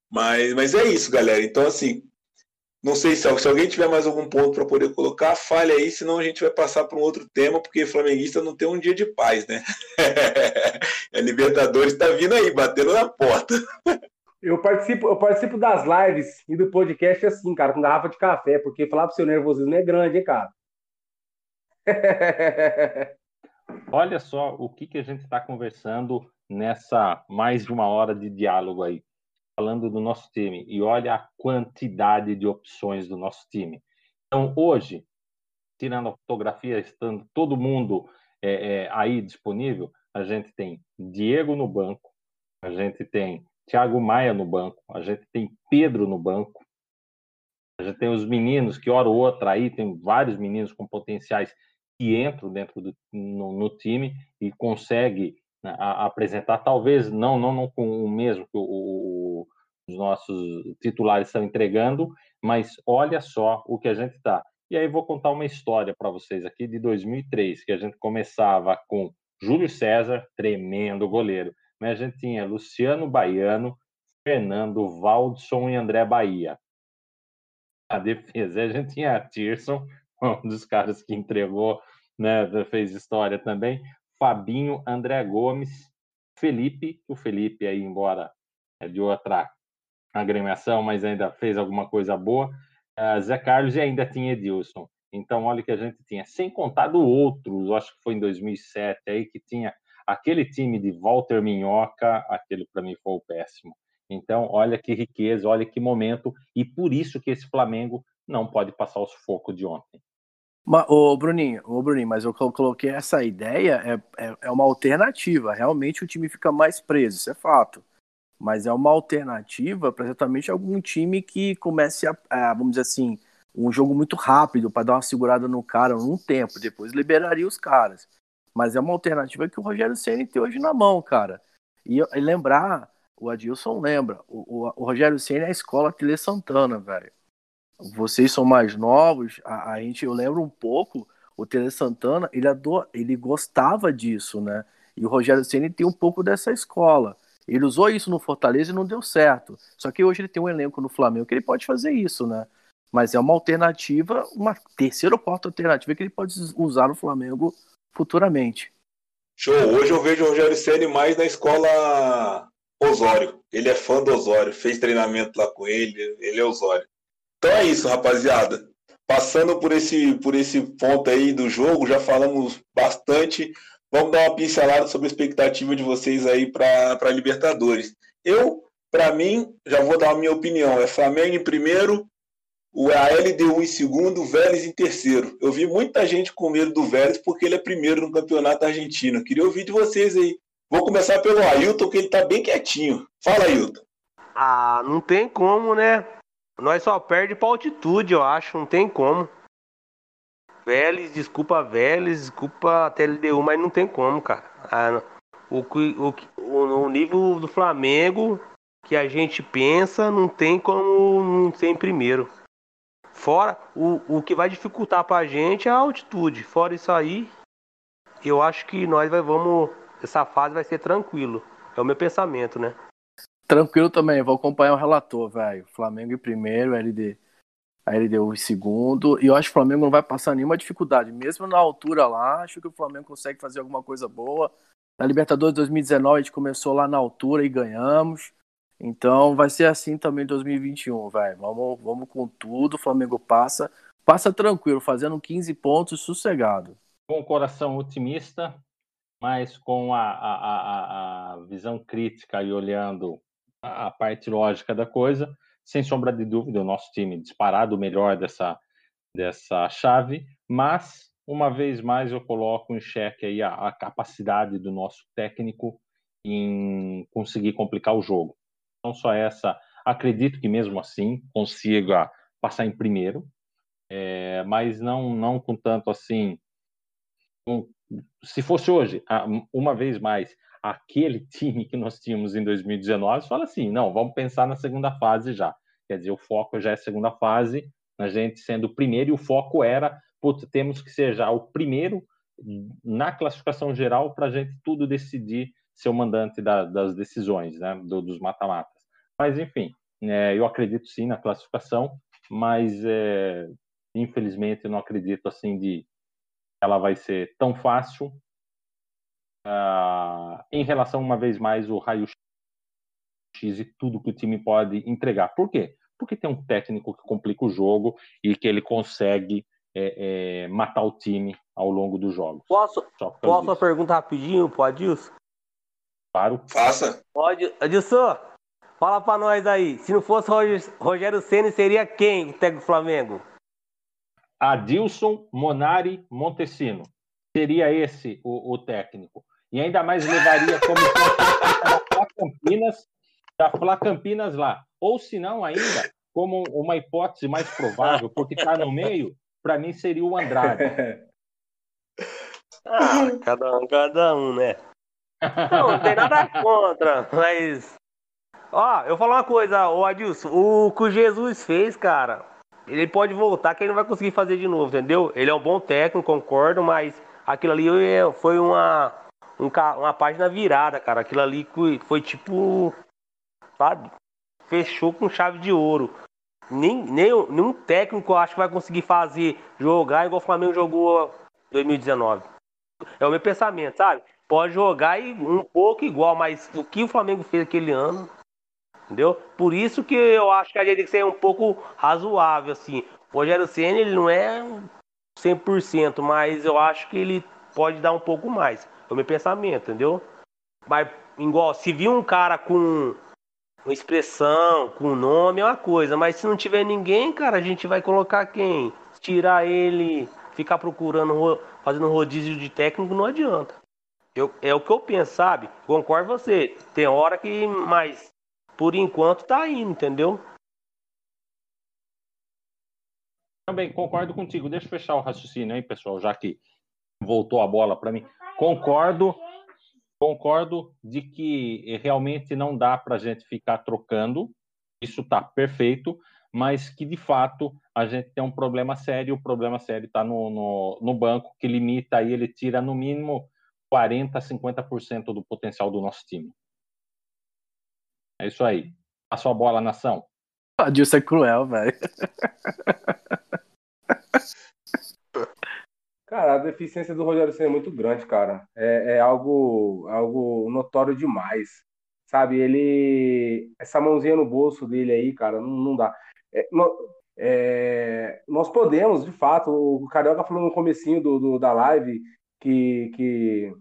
Mas, mas é isso, galera. Então, assim, não sei se, se alguém tiver mais algum ponto para poder colocar, fale aí, senão a gente vai passar para um outro tema, porque flamenguista não tem um dia de paz, né? a *laughs* Libertadores está vindo aí, batendo na porta. Eu participo, eu participo das lives e do podcast assim, cara, com garrafa de café, porque falar pro seu nervosismo é grande, hein, cara? *laughs* Olha só o que, que a gente está conversando nessa mais de uma hora de diálogo aí falando do nosso time e olha a quantidade de opções do nosso time. Então, hoje, tirando a fotografia, estando todo mundo é, é, aí disponível, a gente tem Diego no banco, a gente tem Thiago Maia no banco, a gente tem Pedro no banco, a gente tem os meninos que, hora ou outra, aí tem vários meninos com potenciais que entram dentro do no, no time e consegue né, a, apresentar, talvez não, não, não com o mesmo que o, o, os nossos titulares estão entregando, mas olha só o que a gente está. E aí vou contar uma história para vocês aqui de 2003, que a gente começava com Júlio César, tremendo goleiro, mas a gente tinha Luciano Baiano, Fernando Valdson e André Bahia. A defesa, a gente tinha a Tirson, *laughs* um dos caras que entregou, né, fez história também, Fabinho, André Gomes, Felipe, o Felipe aí, embora é de outra agremiação, mas ainda fez alguma coisa boa, uh, Zé Carlos e ainda tinha Edilson. Então, olha que a gente tinha, sem contar do outros, acho que foi em 2007, aí que tinha aquele time de Walter Minhoca, aquele para mim foi o péssimo. Então, olha que riqueza, olha que momento, e por isso que esse Flamengo não pode passar o sufoco de ontem. Mas, ô, Bruninho, ô, Bruninho, mas eu coloquei essa ideia, é, é, é, uma alternativa. Realmente o time fica mais preso, isso é fato. Mas é uma alternativa para exatamente algum time que comece a, a, vamos dizer assim, um jogo muito rápido para dar uma segurada no cara num tempo, depois liberaria os caras. Mas é uma alternativa que o Rogério Ceni tem hoje na mão, cara. E, e lembrar, o Adilson lembra, o, o, o Rogério Ceni é a escola Tele Santana, velho. Vocês são mais novos, a, a, gente, eu lembro um pouco, o Tele Santana, ele, ador, ele gostava disso, né? E o Rogério Ceni tem um pouco dessa escola. Ele usou isso no Fortaleza e não deu certo. Só que hoje ele tem um elenco no Flamengo que ele pode fazer isso, né? Mas é uma alternativa, uma terceira ou quarta alternativa que ele pode usar no Flamengo futuramente. Show. Hoje eu vejo o Rogério Ceni mais na escola Osório. Ele é fã do Osório, fez treinamento lá com ele, ele é Osório. Então é isso, rapaziada. Passando por esse, por esse ponto aí do jogo, já falamos bastante. Vamos dar uma pincelada sobre a expectativa de vocês aí para Libertadores. Eu, para mim, já vou dar a minha opinião. É Flamengo em primeiro, o LDU em segundo, o Vélez em terceiro. Eu vi muita gente com medo do Vélez porque ele é primeiro no campeonato argentino. Queria ouvir de vocês aí. Vou começar pelo Ailton, que ele tá bem quietinho. Fala, Ailton. Ah, não tem como, né? Nós só perde pra altitude, eu acho. Não tem como. Vélez, desculpa Vélez, desculpa TLDU, mas não tem como, cara. Ah, o, o, o, o nível do Flamengo que a gente pensa não tem como não ser em primeiro. Fora, o, o que vai dificultar pra gente é a altitude. Fora isso aí, eu acho que nós vai, vamos. Essa fase vai ser tranquilo. É o meu pensamento, né? Tranquilo também, vou acompanhar o relator, velho. Flamengo em primeiro, LD. A LDU em segundo. E eu acho que o Flamengo não vai passar nenhuma dificuldade. Mesmo na altura lá, acho que o Flamengo consegue fazer alguma coisa boa. Na Libertadores 2019 a gente começou lá na altura e ganhamos. Então vai ser assim também em 2021, vai. Vamos, vamos com tudo. O Flamengo passa, passa tranquilo, fazendo 15 pontos sossegado. Com o coração otimista, mas com a, a, a, a visão crítica e olhando a, parte lógica da coisa, sem sombra de dúvida, o nosso time disparado o melhor dessa, dessa chave, mas uma vez mais eu coloco em xeque aí a, a capacidade do nosso técnico em conseguir complicar o jogo. Não só essa, acredito que mesmo assim consiga passar em primeiro, é, mas não, não com tanto assim. Um, se fosse hoje, uma vez mais, aquele *laughs* time que nós tínhamos em 2019, fala assim: não, vamos pensar na segunda fase já. Quer dizer, o foco já é segunda fase, a gente sendo o primeiro, e o foco era, putz, temos que ser já o primeiro na classificação geral para a gente tudo decidir ser o mandante da, das decisões, né, do, dos mata-matas. Mas, enfim, é, eu acredito sim na classificação, mas é, infelizmente eu não acredito assim de ela vai ser tão fácil. Uh, em relação, uma vez mais, o raio-x e tudo que o time pode entregar. Por quê? Porque tem um técnico que complica o jogo e que ele consegue é, é, matar o time ao longo dos jogos. Posso, posso uma pergunta rapidinho, pode, Adilson? Claro. Faça. Pode. Adilson, Fala pra nós aí. Se não fosse Rogério Ceni, seria quem o técnico do Flamengo? Adilson Monari Montesino. Seria esse o, o técnico. E ainda mais levaria como da *laughs* Campinas, da Fla Campinas lá. Ou se não, ainda, como uma hipótese mais provável, porque está no meio, para mim seria o Andrade. Ah, cada um, cada um, né? *laughs* Não, não tem nada contra, mas Ó, eu vou falar uma coisa, o Adilson, o que o Jesus fez, cara, ele pode voltar que ele não vai conseguir fazer de novo, entendeu? Ele é um bom técnico, concordo, mas aquilo ali foi uma, uma página virada, cara. Aquilo ali foi tipo, sabe? Fechou com chave de ouro. Nem, nem, nenhum técnico acho que vai conseguir fazer, jogar igual o Flamengo jogou 2019. É o meu pensamento, sabe? Pode jogar um pouco igual, mas o que o Flamengo fez aquele ano, Entendeu? Por isso que eu acho que a gente tem que ser um pouco razoável, assim. O Rogério Senna, ele não é 100%, mas eu acho que ele pode dar um pouco mais. É meu pensamento, entendeu? Mas, igual, se vir um cara com uma expressão, com nome, é uma coisa, mas se não tiver ninguém, cara, a gente vai colocar quem? Tirar ele, ficar procurando, fazendo rodízio de técnico, não adianta. Eu, é o que eu penso, sabe? Concordo com você. Tem hora que, mas por enquanto tá indo, entendeu? Também concordo contigo. Deixa eu fechar o raciocínio aí, pessoal, já que voltou a bola para mim. Concordo, concordo de que realmente não dá para a gente ficar trocando. Isso está perfeito, mas que de fato a gente tem um problema sério. O problema sério está no, no, no, banco, que limita aí, ele tira no mínimo 40%, 50% do potencial do nosso time. É isso aí. A bola, nação. Adilson é cruel, velho. *laughs* Cara, a deficiência do Rogério Senna é muito grande, cara. É, é, algo, algo notório demais. Sabe, ele. Essa mãozinha no bolso dele aí, cara, não, não dá. É, é, nós podemos, de fato, o Carioca falou no comecinho do, do, da live que, que,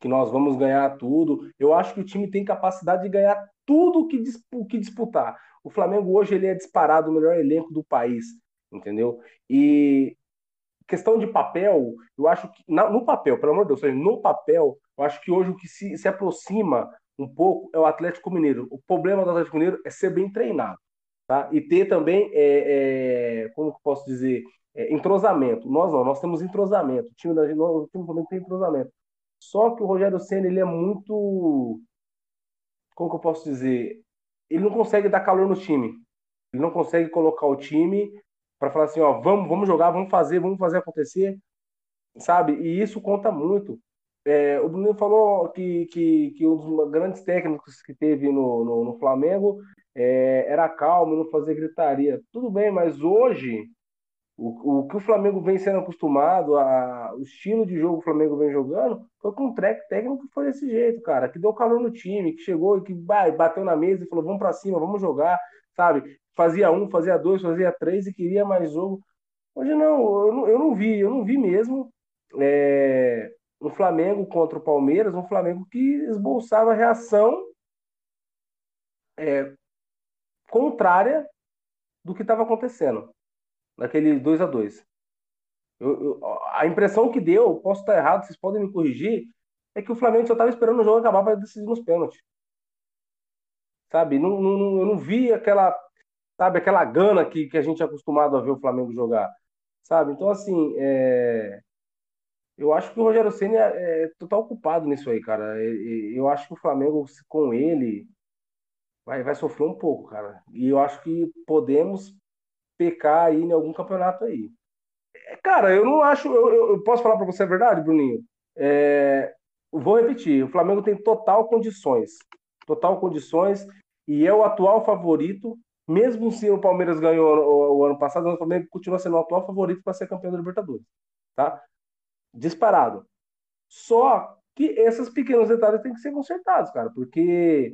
que nós vamos ganhar tudo. Eu acho que o time tem capacidade de ganhar tudo que, que disputar. O Flamengo hoje ele é disparado o melhor elenco do país, entendeu? E questão de papel, eu acho que no papel, pelo amor de Deus, no papel, eu acho que hoje o que se, se aproxima um pouco é o Atlético Mineiro. O problema do Atlético Mineiro é ser bem treinado, tá? E ter também, é, é, como posso dizer, é, entrosamento. Nós não, nós temos entrosamento. O time da gente, o time tem entrosamento. Só que o Rogério Senna ele é muito, como eu posso dizer, ele não consegue dar calor no time. Ele não consegue colocar o time para falar assim, ó, vamos, vamos jogar, vamos fazer, vamos fazer acontecer, sabe? E isso conta muito. É, o Bruno falou que, que, que um dos grandes técnicos que teve no, no, no Flamengo é, era calmo, não fazia gritaria. Tudo bem, mas hoje o, o que o Flamengo vem sendo acostumado, a, o estilo de jogo que o Flamengo vem jogando, foi com um técnico que foi desse jeito, cara, que deu calor no time, que chegou e que bateu na mesa e falou: vamos para cima, vamos jogar, sabe? Fazia um, fazia dois, fazia três e queria mais jogo. Hoje não, eu não, eu não vi, eu não vi mesmo é, um Flamengo contra o Palmeiras, um Flamengo que esboçava reação é, contrária do que estava acontecendo naquele 2 a 2 A impressão que deu, posso estar errado, vocês podem me corrigir, é que o Flamengo só estava esperando o jogo acabar para decidir nos pênaltis. Sabe? Não, não, eu não vi aquela, sabe, aquela gana que, que a gente é acostumado a ver o Flamengo jogar. Sabe? Então, assim, é... eu acho que o Rogério Senna é, é total culpado nisso aí, cara. Eu acho que o Flamengo, com ele, vai, vai sofrer um pouco, cara. E eu acho que podemos pecar aí em algum campeonato aí. É, cara, eu não acho. Eu, eu posso falar para você a verdade, Bruninho? É, vou repetir: o Flamengo tem total condições. Total condições e é o atual favorito. Mesmo se o Palmeiras ganhou o, o ano passado, o Flamengo continua sendo o atual favorito para ser campeão da Libertadores. Tá? Disparado. Só que esses pequenos detalhes têm que ser consertados, cara, porque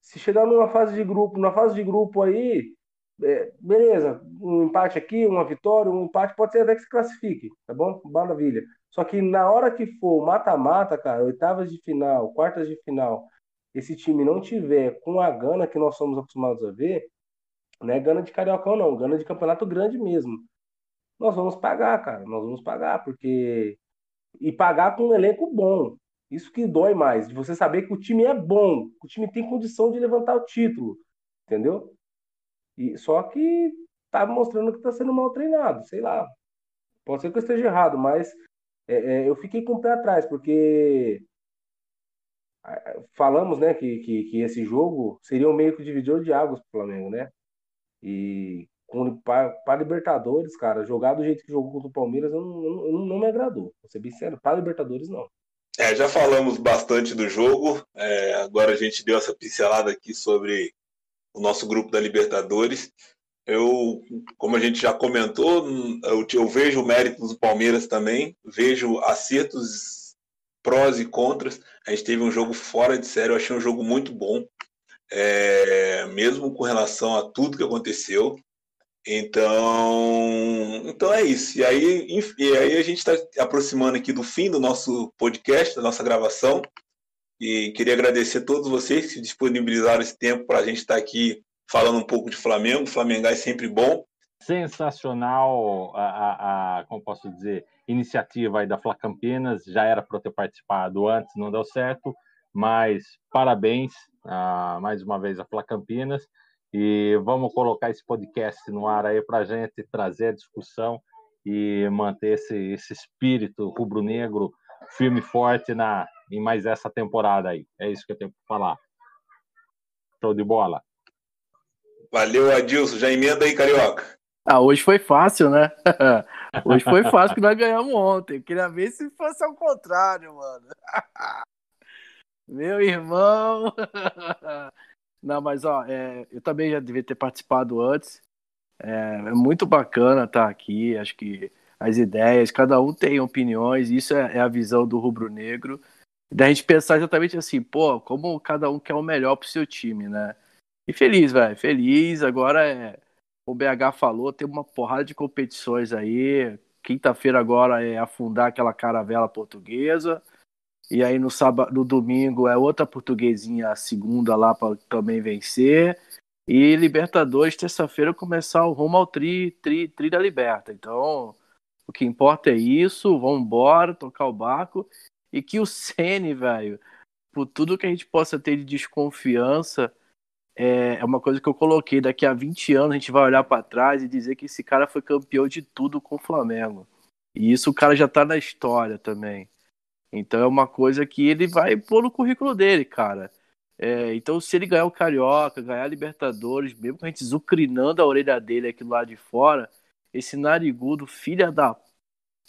se chegar numa fase de grupo, na fase de grupo aí, é, beleza, um empate aqui, uma vitória, um empate pode ser até que se classifique, tá bom? Maravilha. Só que na hora que for mata-mata, cara, oitavas de final, quartas de final, esse time não tiver com a gana que nós somos acostumados a ver, não é gana de cariocão, não, gana de campeonato grande mesmo. Nós vamos pagar, cara, nós vamos pagar, porque. E pagar com um elenco bom. Isso que dói mais, de você saber que o time é bom, que o time tem condição de levantar o título, entendeu? E, só que tá mostrando que está sendo mal treinado, sei lá. Pode ser que eu esteja errado, mas é, é, eu fiquei com o pé atrás, porque falamos né, que, que, que, esse jogo seria um meio que divisor de águas para o Flamengo, né? E para Libertadores, cara, jogar do jeito que jogou contra o Palmeiras não, não, não me agradou. Vou ser bem sério, para Libertadores não. É, já falamos bastante do jogo, é, agora a gente deu essa pincelada aqui sobre o nosso grupo da Libertadores. Eu, como a gente já comentou, eu, eu vejo o mérito do Palmeiras também, vejo acertos prós e contras. A gente teve um jogo fora de série, eu achei um jogo muito bom, é, mesmo com relação a tudo que aconteceu. Então, Então é isso. E aí, e aí a gente está aproximando aqui do fim do nosso podcast, da nossa gravação. E queria agradecer a todos vocês que disponibilizaram esse tempo para a gente estar tá aqui falando um pouco de Flamengo. Flamengo é sempre bom. Sensacional a, a, a como posso dizer, iniciativa aí da Fla Campinas. Já era para eu ter participado antes, não deu certo, mas parabéns uh, mais uma vez a Fla Campinas. E vamos colocar esse podcast no ar aí para a gente trazer a discussão e manter esse, esse espírito rubro-negro firme e forte na, em mais essa temporada aí. É isso que eu tenho para falar. Show de bola. Valeu, Adilson. Já emenda aí, Carioca. Ah, hoje foi fácil, né? *laughs* hoje foi fácil que nós ganhamos ontem. Queria ver se fosse ao contrário, mano. *laughs* Meu irmão. *laughs* Não, mas ó, é, eu também já devia ter participado antes. É, é, muito bacana estar aqui. Acho que as ideias, cada um tem opiniões, isso é, é a visão do rubro-negro. Da gente pensar exatamente assim, pô, como cada um quer o melhor pro seu time, né? E feliz, velho, feliz. Agora é. O BH falou, tem uma porrada de competições aí. Quinta-feira agora é afundar aquela caravela portuguesa. E aí no sábado, no domingo é outra portuguesinha, a segunda lá para também vencer. E Libertadores, terça-feira, começar o rumo ao tri, tri, tri da Liberta. Então, o que importa é isso, vamos embora, tocar o barco. E que o Sene, velho, por tudo que a gente possa ter de desconfiança, é, é uma coisa que eu coloquei. Daqui a 20 anos a gente vai olhar para trás e dizer que esse cara foi campeão de tudo com o Flamengo. E isso o cara já tá na história também. Então é uma coisa que ele vai pôr no currículo dele, cara. É, então, se ele ganhar o Carioca, ganhar a Libertadores, mesmo com a gente zucrinando a orelha dele aqui lá de fora, esse narigudo, filha da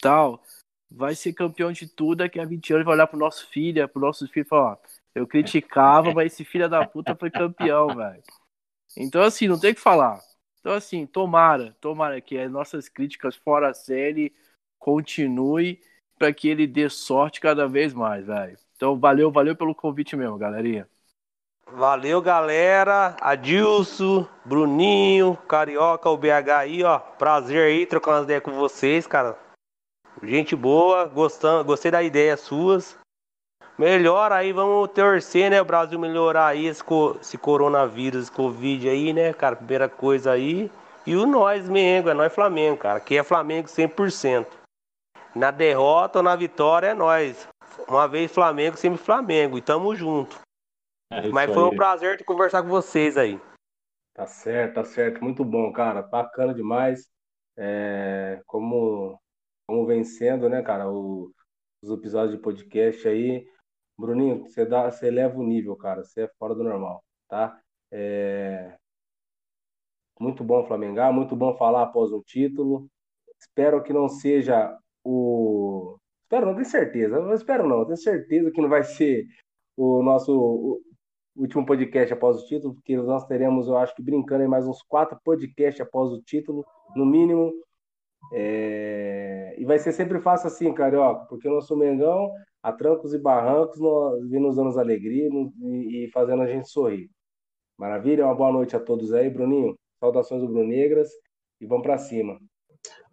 tal, vai ser campeão de tudo. Daqui a 20 anos vai olhar pro nosso filho, pro nosso filho e falar: eu criticava, mas esse filho da puta foi campeão, velho. Então, assim, não tem o que falar. Então, assim, tomara, tomara que as nossas críticas fora a série continue para que ele dê sorte cada vez mais, velho. Então, valeu, valeu pelo convite mesmo, galerinha. Valeu, galera. Adilson, Bruninho, Carioca, o BH aí, ó. Prazer aí trocar umas ideias com vocês, cara. Gente boa, gostando, gostei da ideia suas. Melhor aí, vamos torcer, né? O Brasil melhorar aí esse, esse coronavírus, Covid aí, né, cara? Primeira coisa aí. E o nós, Mengo, é nós Flamengo, cara. Aqui é Flamengo 100%. Na derrota ou na vitória é nós. Uma vez Flamengo, sempre Flamengo. E tamo junto. É Mas foi aí. um prazer conversar com vocês aí. Tá certo, tá certo. Muito bom, cara. Bacana demais. É, como, como vencendo, né, cara, o, os episódios de podcast aí. Bruninho, você, dá, você eleva o nível, cara. Você é fora do normal, tá? É... Muito bom Flamengar, muito bom falar após um título. Espero que não seja o. Espero, não tenho certeza. Eu espero não, tenho certeza que não vai ser o nosso último podcast após o título, porque nós teremos, eu acho que brincando, em mais uns quatro podcasts após o título, no mínimo. É... E vai ser sempre fácil assim, Carioca, porque o nosso Mengão, a trancos e barrancos, nós, nos dando alegria e, e fazendo a gente sorrir. Maravilha? Uma boa noite a todos aí, Bruninho. Saudações do Brunegras e vamos para cima.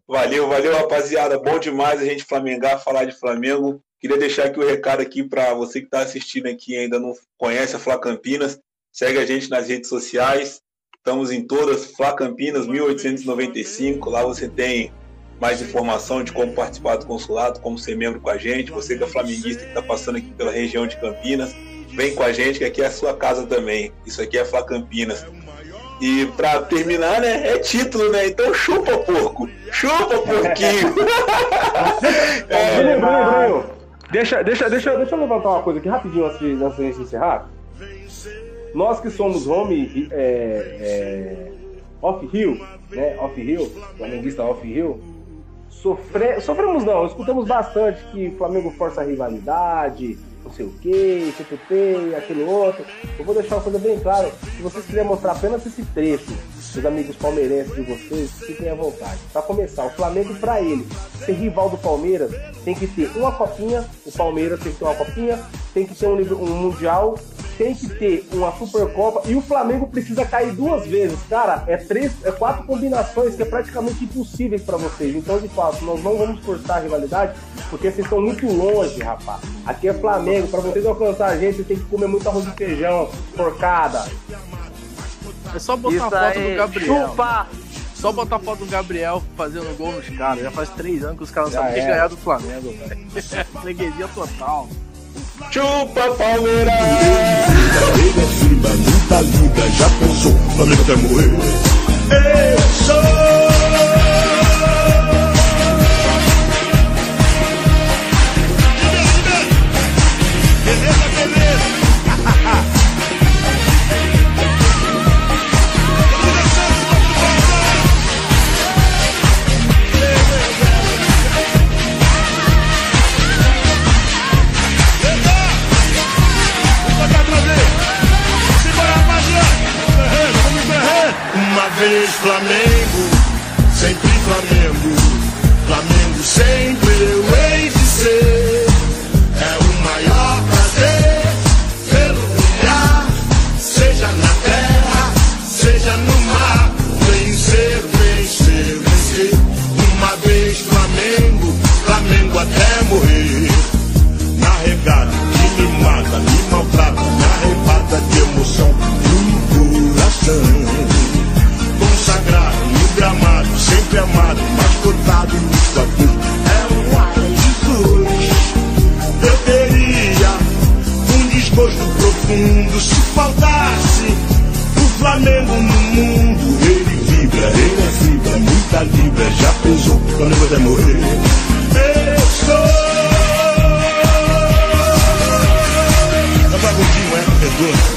Valeu, valeu, rapaziada. Bom demais a gente flamengar, falar de Flamengo. Queria deixar aqui o um recado aqui para você que está assistindo aqui e ainda não conhece a Fla Campinas. Segue a gente nas redes sociais. Estamos em todas, Fla Campinas 1895. Lá você tem mais informação de como participar do consulado, como ser membro com a gente. Você que é flamenguista que está passando aqui pela região de Campinas, vem com a gente, que aqui é a sua casa também. Isso aqui é Fla Campinas. E para terminar, né, é título, né? Então chupa, porco! Chupa, porquinho! *laughs* é, Bruno, deixa, deixa, deixa, deixa eu levantar uma coisa aqui rapidinho antes de, antes de encerrar. Nós que somos home é, é, off-hill, né? Off-hill, flamenguista off-hill, sofre, sofremos não, escutamos bastante que Flamengo força a rivalidade, não sei o que, TTP, aquele outro. Eu vou deixar uma coisa bem clara. Se vocês quiserem mostrar apenas esse trecho dos amigos palmeirenses de vocês, fiquem à vontade. Para começar, o Flamengo, para ele ser rival do Palmeiras, tem que ter uma copinha. O Palmeiras tem que ter uma copinha, tem que ter um, um Mundial tem que ter uma Supercopa e o Flamengo precisa cair duas vezes. Cara, é três, é quatro combinações que é praticamente impossíveis para vocês. Então, de fato, nós não vamos forçar a rivalidade porque vocês estão muito longe, rapaz. Aqui é Flamengo, para vocês alcançar a gente, vocês têm que comer muito arroz de feijão, porcada. É só botar Isso a foto aí, do Gabriel. chupa! Só botar a foto do Gabriel fazendo gol nos caras. Já faz três anos que os caras Já sabem ganhar do Flamengo, *laughs* velho. Freguesia total. Chupa Palmeiras! Ele é fibra, muita liga, já pensou, Flamengo até morrer. Eu sou. Vez Flamengo, sempre Flamengo. Flamengo sempre estatuto. É um ar de Jesus. Eu teria um desgosto profundo se faltasse o Flamengo no mundo. Ele vibra, ele é fibra, muita libra, já pensou, Flamengo até morrer. Eu sou. Dá pra é? Perdoa.